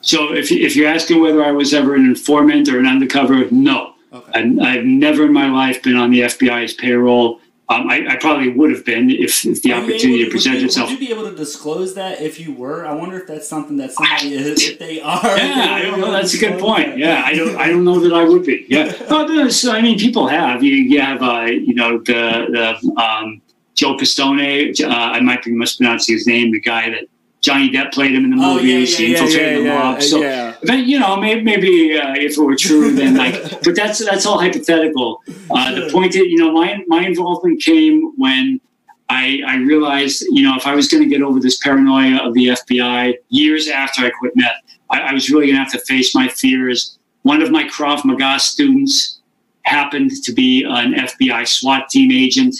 So if, if you're asking whether I was ever an informant or an undercover, no. Okay. I've, I've never in my life been on the FBI's payroll. Um, I, I probably would have been if, if the opportunity able to present would you, itself. Would you be able to disclose that if you were? I wonder if that's something that somebody is, if they are. Yeah, I don't know. That's a good point. Yeah, I don't. I don't know that I would be. Yeah, there's, I mean, people have. You, you have, uh, you know, the the um, Joe Pistone. Uh, I might be mispronouncing his name. The guy that Johnny Depp played him in the Oh, yeah, movies. yeah, infiltrated yeah, the mob. So yeah. then you know, maybe, maybe uh, if it were true, then like, but that's that's all hypothetical. Uh, the point is, you know, my my involvement came when I I realized, you know, if I was going to get over this paranoia of the FBI years after I quit meth, I, I was really going to have to face my fears. One of my Krav Maga students happened to be an FBI SWAT team agent.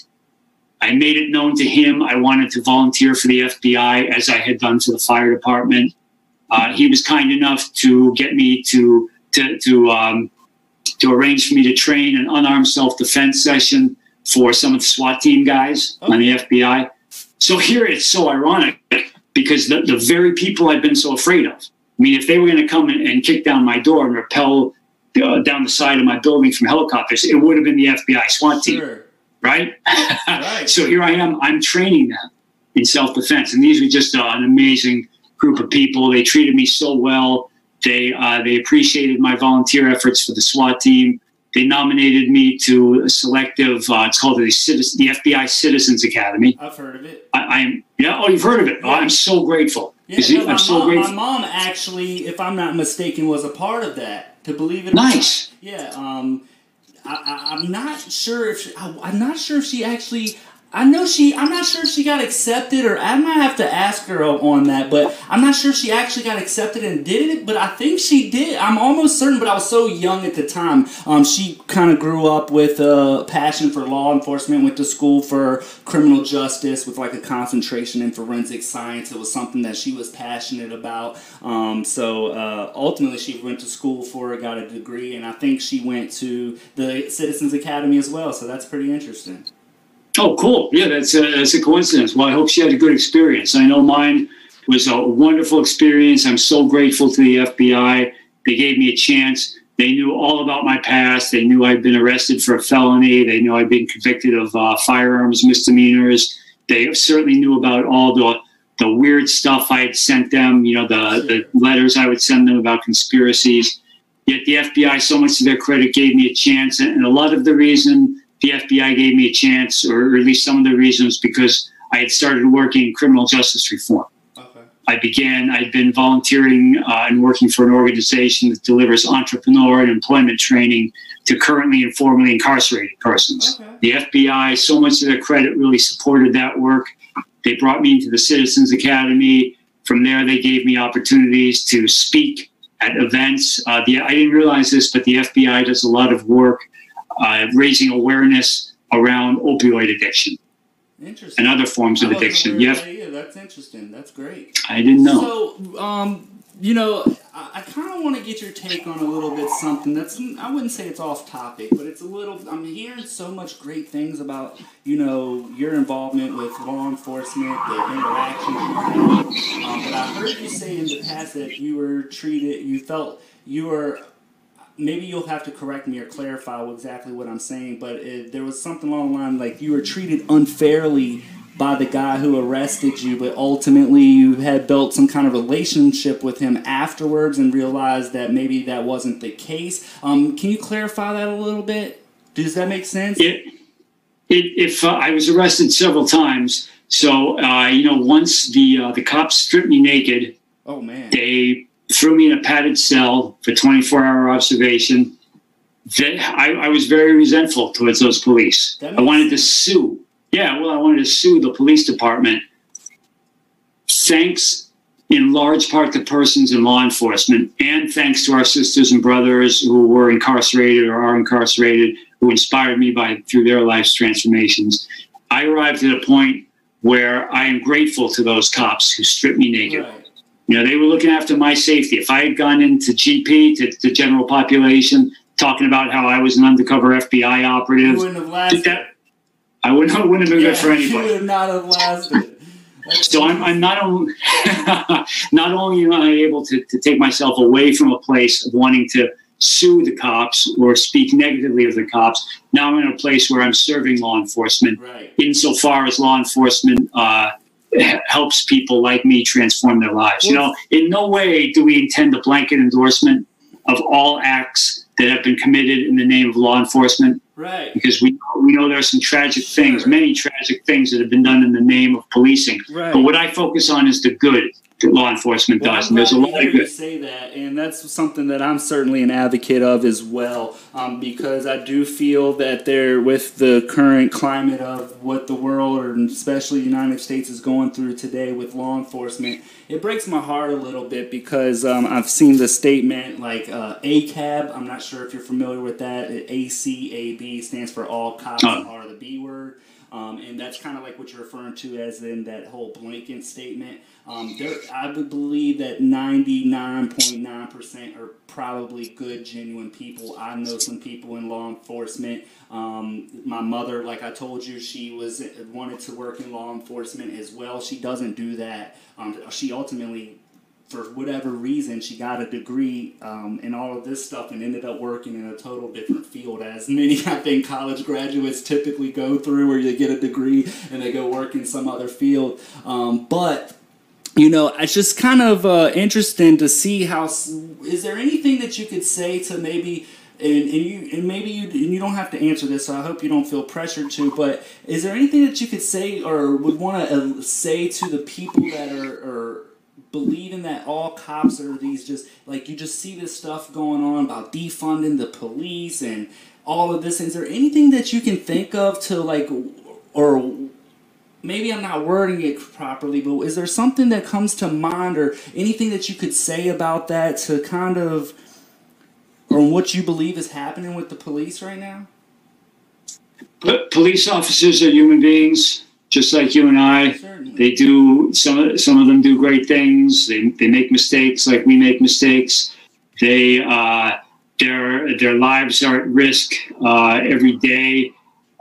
I made it known to him I wanted to volunteer for the FBI as I had done for the fire department. Uh, he was kind enough to get me to to to um, to arrange for me to train an unarmed self defense session for some of the SWAT team guys on the FBI. So here it's so ironic because the, the very people I've been so afraid of. I mean, if they were going to come and, and kick down my door and rappel uh, down the side of my building from helicopters, it would have been the FBI SWAT team Sure. Right? Right. so here I am. I'm training them in self defense, and these were just uh, an amazing group of people. They treated me so well. They uh, they appreciated my volunteer efforts for the SWAT team. They nominated me to a selective. Uh, it's called the Citizen, the FBI Citizens Academy. I've heard of it. I, I'm yeah. Oh, you've heard of it. Oh, I'm so grateful. Yeah, no, my, I'm so mom, grateful. my mom actually, if I'm not mistaken, was a part of that. To believe it, or Nice. not. Yeah. Um, I, I'm not sure if she, I, I'm not sure if she actually. I know she. I'm not sure if she got accepted, or I might have to ask her on that. But I'm not sure she actually got accepted and did it. But I think she did. I'm almost certain. But I was so young at the time. Um, she kind of grew up with a passion for law enforcement. Went to school for criminal justice with like a concentration in forensic science. It was something that she was passionate about. Um, so uh, ultimately, she went to school for it, got a degree, and I think she went to the Citizens Academy as well. So that's pretty interesting. Oh, cool. Yeah, that's a, that's a coincidence. Well, I hope she had a good experience. I know mine was a wonderful experience. I'm so grateful to the FBI. They gave me a chance. They knew all about my past. They knew I'd been arrested for a felony. They knew I'd been convicted of uh, firearms misdemeanors. They certainly knew about all the the weird stuff I had sent them. You know, the the letters I would send them about conspiracies. Yet the FBI, so much to their credit, gave me a chance, and, and a lot of the reason the FBI gave me a chance, or at least some of the reasons, because I had started working criminal justice reform. Okay. I began, I'd been volunteering uh, and working for an organization that delivers entrepreneur and employment training to currently and formerly incarcerated persons. Okay. The FBI, so much to their credit, really supported that work. They brought me into the Citizens Academy. From there, they gave me opportunities to speak at events. Uh, the, I didn't realize this, but the FBI does a lot of work uh, raising awareness around opioid addiction Interesting. and other forms of addiction. Yeah, that that's interesting. That's great. I didn't know. So, um, you know, I, I kind of want to get your take on a little bit something that's I wouldn't say it's off topic, but it's a little. I'm hearing so much great things about you know your involvement with law enforcement, the interactions. Um, but I heard you say in the past that you were treated, you felt you were. Maybe you'll have to correct me or clarify exactly what I'm saying, but it, there was something along the line like you were treated unfairly by the guy who arrested you, but ultimately you had built some kind of relationship with him afterwards and realized that maybe that wasn't the case. Um, can you clarify that a little bit? Does that make sense? It, it, if uh, I was arrested several times, so uh, you know, once the uh, the cops stripped me naked, oh man, they threw me in a padded cell for 24 hour observation. That I, I was very resentful towards those police. I wanted to sue yeah, well, I wanted to sue the police department. Thanks in large part to persons in law enforcement, and thanks to our sisters and brothers who were incarcerated or are incarcerated, who inspired me by through their life's transformations. I arrived at a point where I am grateful to those cops who stripped me naked. Right. You know, they were looking after my safety. If I had gone into GP to the general population talking about how I was an undercover FBI operative, you wouldn't have lasted. That, I wouldn't, wouldn't have been yeah, good for anybody. You would not have lasted. so I'm, I'm not only not only am I able to, to take myself away from a place of wanting to sue the cops or speak negatively of the cops. Now I'm in a place where I'm serving law enforcement, right. insofar as law enforcement uh, helps people like me transform their lives. You know, in no way do we intend a blanket endorsement of all acts that have been committed in the name of law enforcement. Right. Because we we know there are some tragic things, many tragic things that have been done in the name of policing. Right. But what I focus on is the good law enforcement well, does, and there's a lot of good. Say that, and that's something that I'm certainly an advocate of as well, um, because I do feel that there, with the current climate of what the world, or especially the United States, is going through today with law enforcement, it breaks my heart a little bit because um, I've seen the statement like uh, ACAB. I'm not sure if you're familiar with that. ACAB stands for All Cops oh. Are the B Word. Um, and that's kind of like what you're referring to as in that whole blanket statement. Um, I would believe that 99.9% are probably good, genuine people. I know some people in law enforcement. Um, my mother, like I told you, she was wanted to work in law enforcement as well. She doesn't do that. Um, she ultimately for whatever reason, she got a degree um, in all of this stuff and ended up working in a total different field, as many, I think, college graduates typically go through, where they get a degree and they go work in some other field. Um, but you know, it's just kind of uh, interesting to see how. Is there anything that you could say to maybe? And, and you and maybe you and you don't have to answer this. So I hope you don't feel pressured to. But is there anything that you could say or would want to uh, say to the people that are, are believing that all cops are these just like you just see this stuff going on about defunding the police and all of this. Is there anything that you can think of to like, or maybe I'm not wording it properly, but is there something that comes to mind or anything that you could say about that to kind of, or what you believe is happening with the police right now? Police officers are human beings just like you and I. Certainly. They do some. Some of them do great things. They they make mistakes like we make mistakes. They uh, their their lives are at risk uh, every day.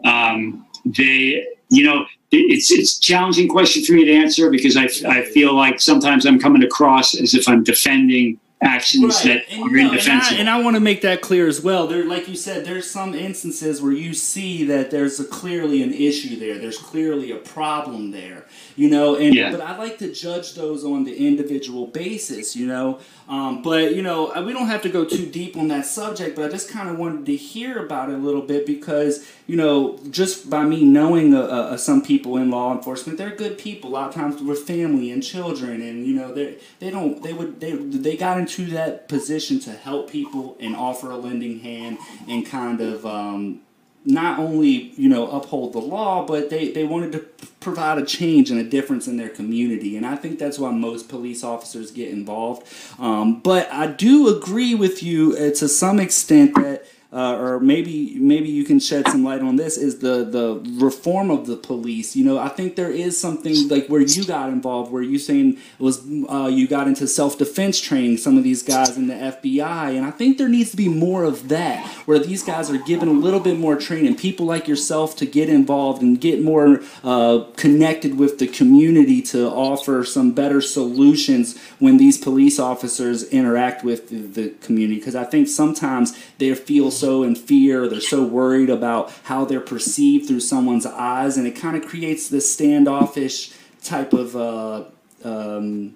Um, they you know it's it's a challenging question for me to answer because I, I feel like sometimes I'm coming across as if I'm defending actions right. that and, are no, indefensible. And I, I want to make that clear as well. There, like you said, there's some instances where you see that there's a, clearly an issue there. There's clearly a problem there. You know, and yeah. but I like to judge those on the individual basis. You know, um, but you know, we don't have to go too deep on that subject. But I just kind of wanted to hear about it a little bit because you know, just by me knowing uh, uh, some people in law enforcement, they're good people. A lot of times with family and children, and you know, they they don't they would they they got into that position to help people and offer a lending hand and kind of. Um, not only you know uphold the law, but they, they wanted to provide a change and a difference in their community, and I think that's why most police officers get involved. Um, but I do agree with you uh, to some extent that uh, or maybe maybe you can shed some light on this is the the reform of the police. You know, I think there is something like where you got involved, where you saying was uh, you got into self defense training. Some of these guys in the FBI, and I think there needs to be more of that, where these guys are given a little bit more training. People like yourself to get involved and get more uh, connected with the community to offer some better solutions when these police officers interact with the, the community. Because I think sometimes they feel so in fear, they're so worried about how they're perceived through someone's eyes, and it kind of creates this standoffish type of. Uh, um,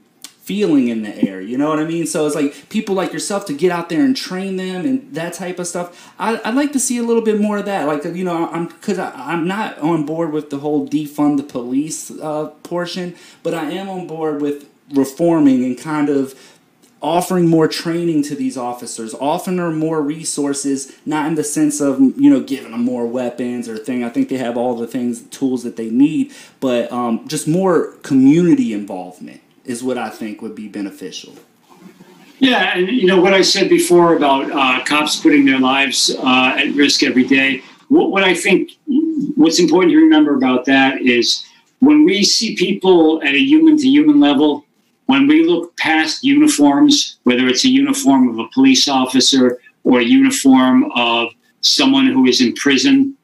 feeling in the air. You know what I mean? So it's like people like yourself to get out there and train them and that type of stuff. I, would like to see a little bit more of that. Like you know, I'm because I'm not on board with the whole defund the police uh, portion, but I am on board with reforming and kind of offering more training to these officers, offering more resources, not in the sense of you know giving them more weapons or thing. I think they have all the things, tools that they need, but um, just more community involvement is what I think would be beneficial. Yeah, and you know what I said before about uh, cops putting their lives uh, at risk every day. What, what I think, what's important to remember about that is when we see people at a human to human level, when we look past uniforms, whether it's a uniform of a police officer or a uniform of someone who is in prison,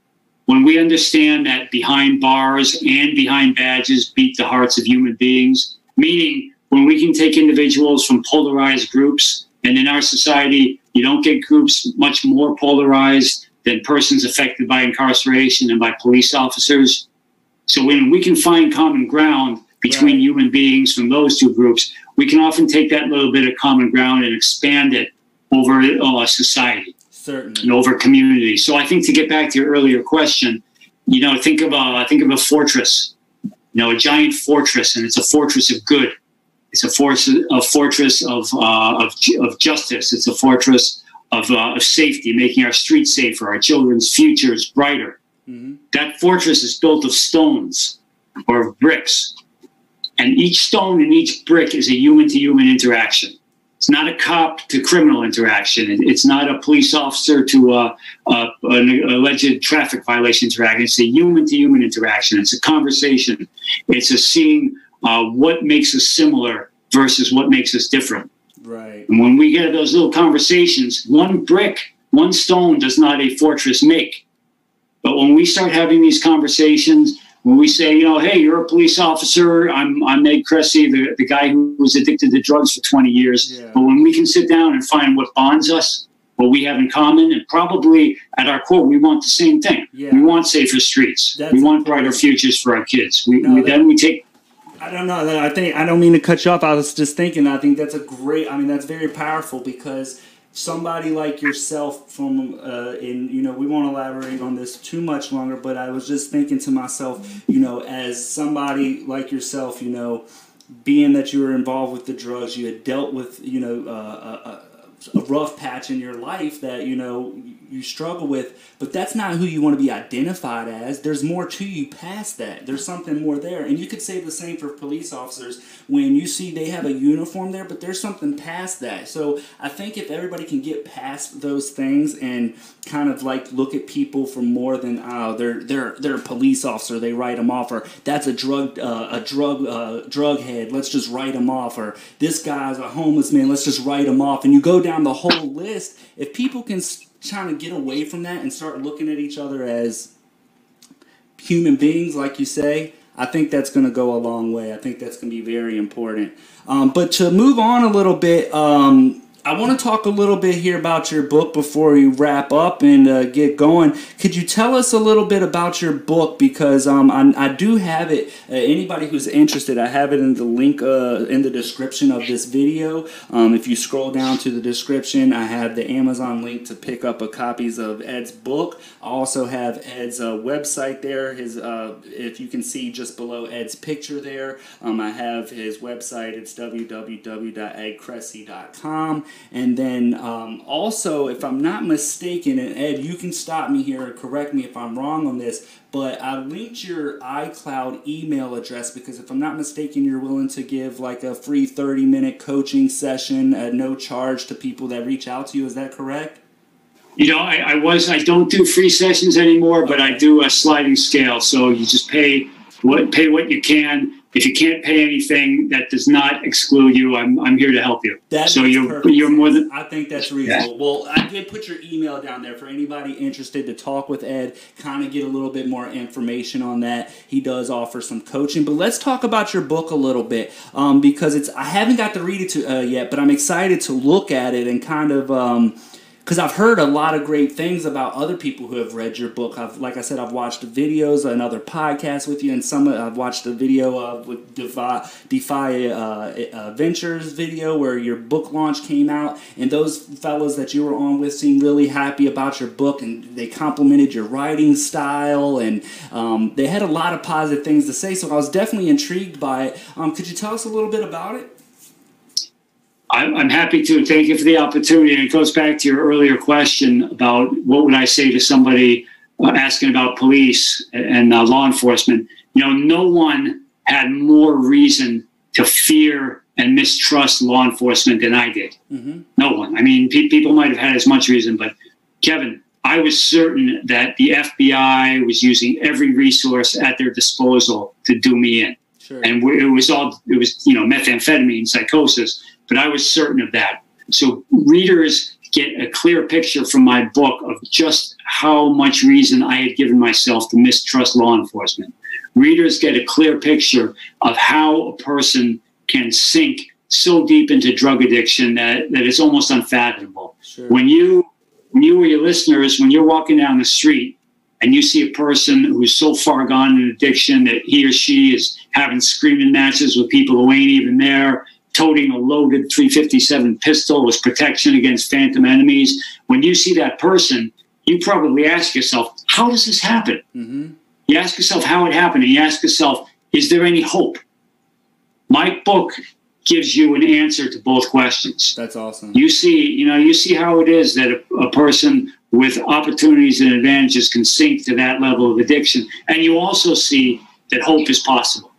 when we understand that behind bars and behind badges beat the hearts of human beings, meaning when we can take individuals from polarized groups, and in our society, you don't get groups much more polarized than persons affected by incarceration and by police officers. So when we can find common ground between right. human beings from those two groups, we can often take that little bit of common ground and expand it over uh, society Certainly. and over community. So I think to get back to your earlier question, you know, think of a think of a fortress you know, a giant fortress, and it's a fortress of good. It's a, force, a fortress of, uh, of, of justice. It's a fortress of, uh, of safety, making our streets safer, our children's futures brighter. Mm-hmm. That fortress is built of stones or of bricks. And each stone and each brick is a human to human interaction. It's not a cop to criminal interaction. It's not a police officer to a, a, an alleged traffic violation interaction. It's a human to human interaction. It's a conversation. It's a seeing uh, what makes us similar versus what makes us different. Right. And when we get those little conversations, one brick, one stone does not a fortress make. But when we start having these conversations, when we say, you know, hey, you're a police officer, I'm, I'm Ed Kressy, the, the guy who was addicted to drugs for 20 years. Yeah. But when we can sit down and find what bonds us, what we have in common, and probably at our core, we want the same thing. Yeah. We want safer streets. That's we want brighter futures for our kids. We, no, we, then we take I don't know. I think I don't mean to cut you off. I was just thinking. I think that's a great. I mean, that's very powerful because somebody like yourself from uh, and you know we won't elaborate on this too much longer but i was just thinking to myself you know as somebody like yourself you know being that you were involved with the drugs you had dealt with you know uh, a, a, rough patch in your life that you know you struggle with, but that's not who you want to be identified as. There's more to you past that. There's something more there. And you could say the same for police officers when you see they have a uniform there, but there's something past that. So I think if everybody can get past those things and kind of like look at people for more than oh they're they're they're a police officer they write them off or that's a drug uh, a drug uh, drug head let's just write them off or this guy's a homeless man let's just write him off and you go down the whole list if people can trying to get away from that and start looking at each other as human beings, like you say, I think that's going to go a long way. I think that's going to be very important. Um, but to move on a little bit, um, I want to talk a little bit here about your book before we wrap up and uh, get going. Could you tell us a little bit about your book? Because um, I, I, do have it. Uh, anybody who's interested, I have it in the link uh, in the description of this video. Um, if you scroll down to the description, I have the Amazon link to pick up a copies of Ed's book. I also have Ed's uh, website there. His, uh, if you can see just below Ed's picture there, um, I have his website. It's www.edkressy.com. And then um, also, if I'm not mistaken, and Ed, you can stop me here and correct me if I'm wrong on this, but I linked your iCloud email address because if I'm not mistaken, you're willing to give like a free 30 minute coaching session at no charge to people that reach out to you. Is that correct? You know, I, I was I don't do free sessions anymore, but I do a sliding scale. So you just pay what pay what you can. If you can't pay anything, that does not exclude you. I'm, I'm here to help you. That so you're perfect you're more than I think that's reasonable. Well, I did put your email down there for anybody interested to talk with Ed, kind of get a little bit more information on that. He does offer some coaching, but let's talk about your book a little bit um, because it's I haven't got to read it to, uh, yet, but I'm excited to look at it and kind of. Um, because I've heard a lot of great things about other people who have read your book. I've, like I said, I've watched videos and other podcasts with you, and some I've watched a video of with Defy, Defy uh, uh, Ventures video where your book launch came out, and those fellows that you were on with seemed really happy about your book, and they complimented your writing style, and um, they had a lot of positive things to say. So I was definitely intrigued by it. Um, could you tell us a little bit about it? I'm, I'm happy to. Thank you for the opportunity. And it goes back to your earlier question about what would I say to somebody uh, asking about police and uh, law enforcement. You know, no one had more reason to fear and mistrust law enforcement than I did. Mm-hmm. No one. I mean, pe- people might have had as much reason, but Kevin, I was certain that the FBI was using every resource at their disposal to do me in. Sure. And it was all, it was, you know, methamphetamine, psychosis but I was certain of that. So readers get a clear picture from my book of just how much reason I had given myself to mistrust law enforcement. Readers get a clear picture of how a person can sink so deep into drug addiction that, that it's almost unfathomable. Sure. When you when you or your listeners, when you're walking down the street and you see a person who's so far gone in addiction that he or she is having screaming matches with people who ain't even there, toting a loaded 357 pistol with protection against phantom enemies. When you see that person, you probably ask yourself, how does this happen? Mm-hmm. You ask yourself how it happened, and you ask yourself, is there any hope? My book gives you an answer to both questions. That's awesome. You see, you know, you see how it is that a, a person with opportunities and advantages can sink to that level of addiction, and you also see that hope is possible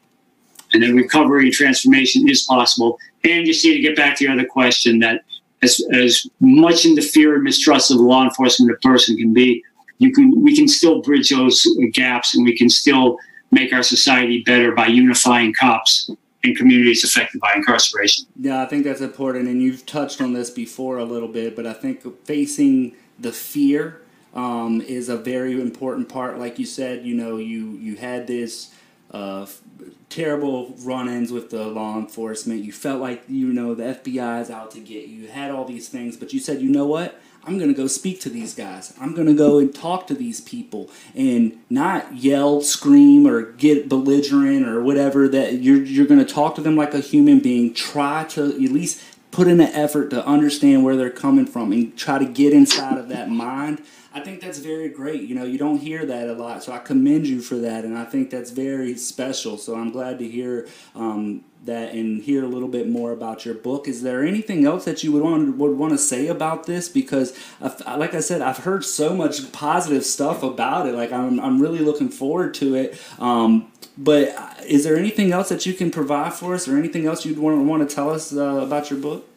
and then recovery and transformation is possible. And you see, to get back to your other question, that as, as much in the fear and mistrust of law enforcement a person can be, you can we can still bridge those gaps, and we can still make our society better by unifying cops and communities affected by incarceration. Yeah, I think that's important, and you've touched on this before a little bit, but I think facing the fear um, is a very important part. Like you said, you know, you you had this uh, terrible run-ins with the law enforcement. You felt like you know the FBI is out to get you. You had all these things, but you said, you know what? I'm going to go speak to these guys. I'm going to go and talk to these people and not yell, scream, or get belligerent or whatever. That you're you're going to talk to them like a human being. Try to at least put in an effort to understand where they're coming from and try to get inside of that mind I think that's very great. You know, you don't hear that a lot, so I commend you for that, and I think that's very special. So I'm glad to hear um, that and hear a little bit more about your book. Is there anything else that you would want would want to say about this? Because, like I said, I've heard so much positive stuff about it. Like I'm, I'm really looking forward to it. Um, but is there anything else that you can provide for us, or anything else you'd want want to tell us uh, about your book?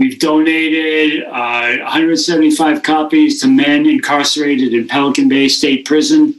We've donated uh, 175 copies to men incarcerated in Pelican Bay State Prison.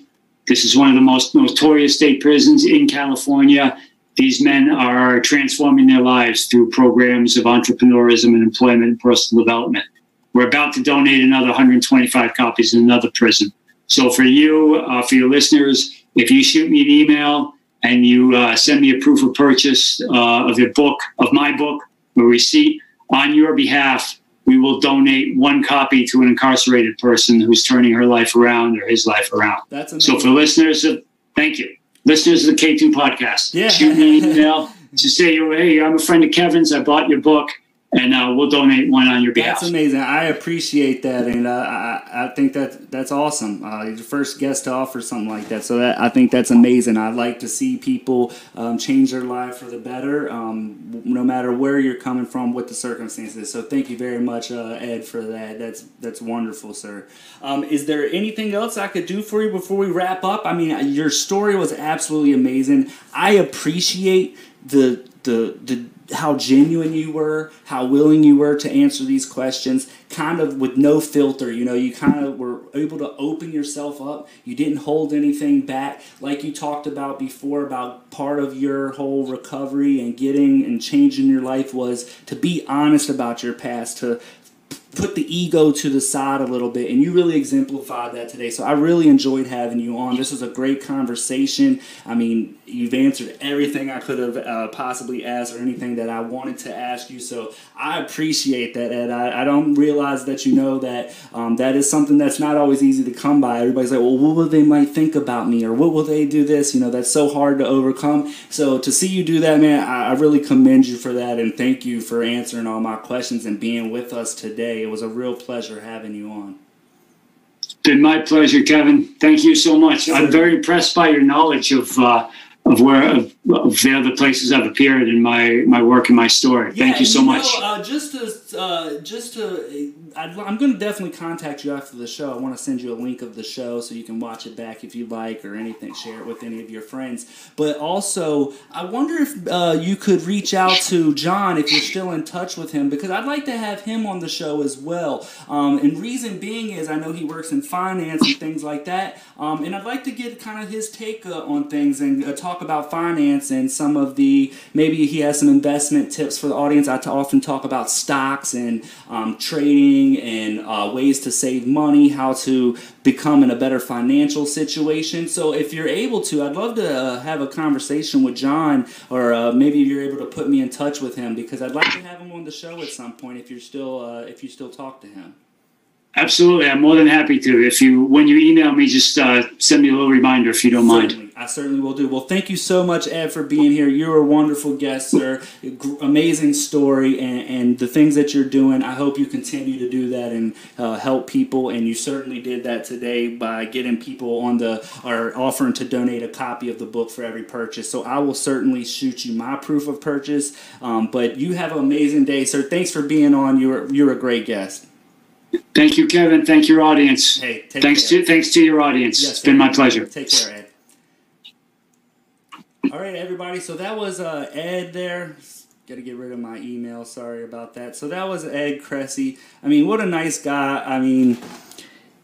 This is one of the most notorious state prisons in California. These men are transforming their lives through programs of entrepreneurism and employment and personal development. We're about to donate another 125 copies in another prison. So for you, uh, for your listeners, if you shoot me an email and you uh, send me a proof of purchase uh, of your book, of my book, a receipt, on your behalf, we will donate one copy to an incarcerated person who's turning her life around or his life around. That's amazing. So for listeners of, thank you, listeners of the K2 podcast, yeah. shoot me an email to say, hey, I'm a friend of Kevin's. I bought your book and uh, we'll donate one on your behalf. That's amazing. I appreciate that, and uh, I, I think that that's awesome. Uh, you're the first guest to offer something like that, so that I think that's amazing. I like to see people um, change their life for the better, um, no matter where you're coming from, what the circumstances. So thank you very much, uh, Ed, for that. That's that's wonderful, sir. Um, is there anything else I could do for you before we wrap up? I mean, your story was absolutely amazing. I appreciate the the the how genuine you were, how willing you were to answer these questions, kind of with no filter. You know, you kind of were able to open yourself up. You didn't hold anything back, like you talked about before about part of your whole recovery and getting and changing your life was to be honest about your past, to put the ego to the side a little bit and you really exemplified that today. So i really enjoyed having you on. This was a great conversation. I mean you've answered everything i could have uh, possibly asked or anything that i wanted to ask you. So i appreciate that ed. I, I don't realize that you know that um, that is something that's not always easy to come by. Everybody's like well what will they might think about me? Or what will they do this? You know that's so hard to overcome. So to see you do that man I, I really commend you for that and thank you for answering all my questions and being with us today it was a real pleasure having you on. It's been my pleasure, Kevin. Thank you so much. I'm very impressed by your knowledge of uh, of where of, of, the other places I've appeared in my my work and my story. Yeah, Thank you so you know, much. Uh, just to uh, just to I, am going to definitely contact you after the show. I want to send you a link of the show so you can watch it back if you like or anything. Share it with any of your friends. But also, I wonder if uh, you could reach out to John if you're still in touch with him because I'd like to have him on the show as well. Um, and reason being is I know he works in finance and things like that. Um, and I'd like to get kind of his take uh, on things and uh, talk about finance and some of the maybe he has some investment tips for the audience. I often talk about stocks and um, trading and uh, ways to save money, how to become in a better financial situation. So, if you're able to, I'd love to uh, have a conversation with John, or uh, maybe you're able to put me in touch with him because I'd like to have him on the show at some point if you're still uh, if you still talk to him. Absolutely, I'm more than happy to. If you when you email me, just uh, send me a little reminder if you don't mind. I certainly will do. Well, thank you so much, Ed, for being here. You're a wonderful guest, sir. Amazing story, and, and the things that you're doing. I hope you continue to do that and uh, help people. And you certainly did that today by getting people on the or offering to donate a copy of the book for every purchase. So I will certainly shoot you my proof of purchase. Um, but you have an amazing day, sir. Thanks for being on. You're you're a great guest. Thank you, Kevin. Thank your audience. Hey, thanks care. to thanks to your audience. Yes, it's been my pleasure. Take care, Ed. All right, everybody. So that was uh, Ed there. Got to get rid of my email. Sorry about that. So that was Ed Kressy. I mean, what a nice guy. I mean,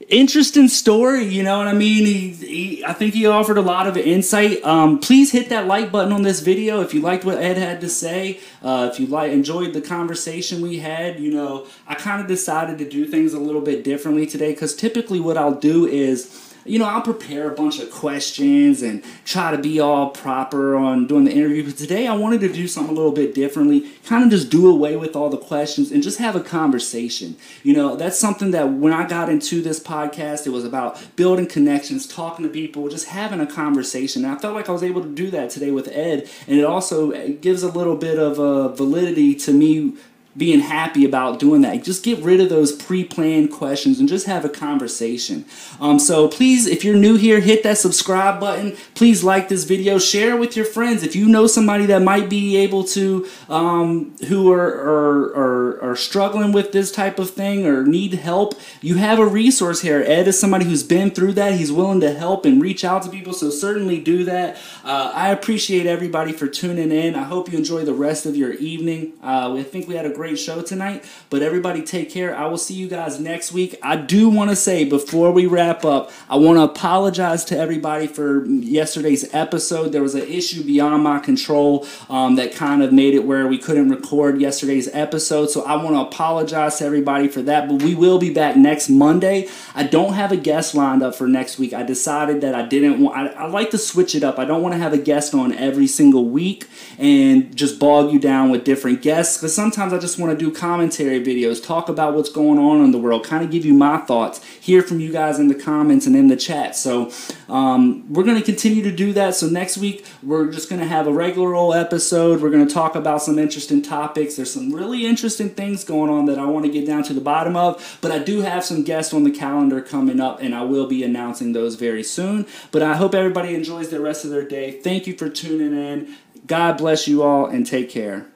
interesting story. You know what I mean? He, he I think he offered a lot of insight. Um, please hit that like button on this video if you liked what Ed had to say. Uh, if you like enjoyed the conversation we had, you know, I kind of decided to do things a little bit differently today because typically what I'll do is you know, I'll prepare a bunch of questions and try to be all proper on doing the interview. But today I wanted to do something a little bit differently, kind of just do away with all the questions and just have a conversation. You know, that's something that when I got into this podcast, it was about building connections, talking to people, just having a conversation. And I felt like I was able to do that today with Ed. And it also gives a little bit of a validity to me being happy about doing that. Just get rid of those pre-planned questions and just have a conversation. Um, so please, if you're new here, hit that subscribe button. Please like this video, share it with your friends. If you know somebody that might be able to, um, who are, are, are, are struggling with this type of thing or need help, you have a resource here. Ed is somebody who's been through that. He's willing to help and reach out to people, so certainly do that. Uh, I appreciate everybody for tuning in. I hope you enjoy the rest of your evening. Uh, I think we had a great great show tonight. But everybody, take care. I will see you guys next week. I do want to say before we wrap up, I want to apologize to everybody for yesterday's episode. There was an issue beyond my control um, that kind of made it where we couldn't record yesterday's episode. So I want to apologize to everybody for that. But we will be back next Monday. I don't have a guest lined up for next week. I decided that I didn't want. I, I like to switch it up. I don't want to have a guest on every single week and just bog you down with different guests because sometimes I want to do commentary videos, talk about what's going on in the world, kind of give you my thoughts, hear from you guys in the comments and in the chat. So um, we're going to continue to do that. So next week, we're just going to have a regular old episode. We're going to talk about some interesting topics. There's some really interesting things going on that I want to get down to the bottom of, but I do have some guests on the calendar coming up, and I will be announcing those very soon. But I hope everybody enjoys the rest of their day. Thank you for tuning in. God bless you all and take care.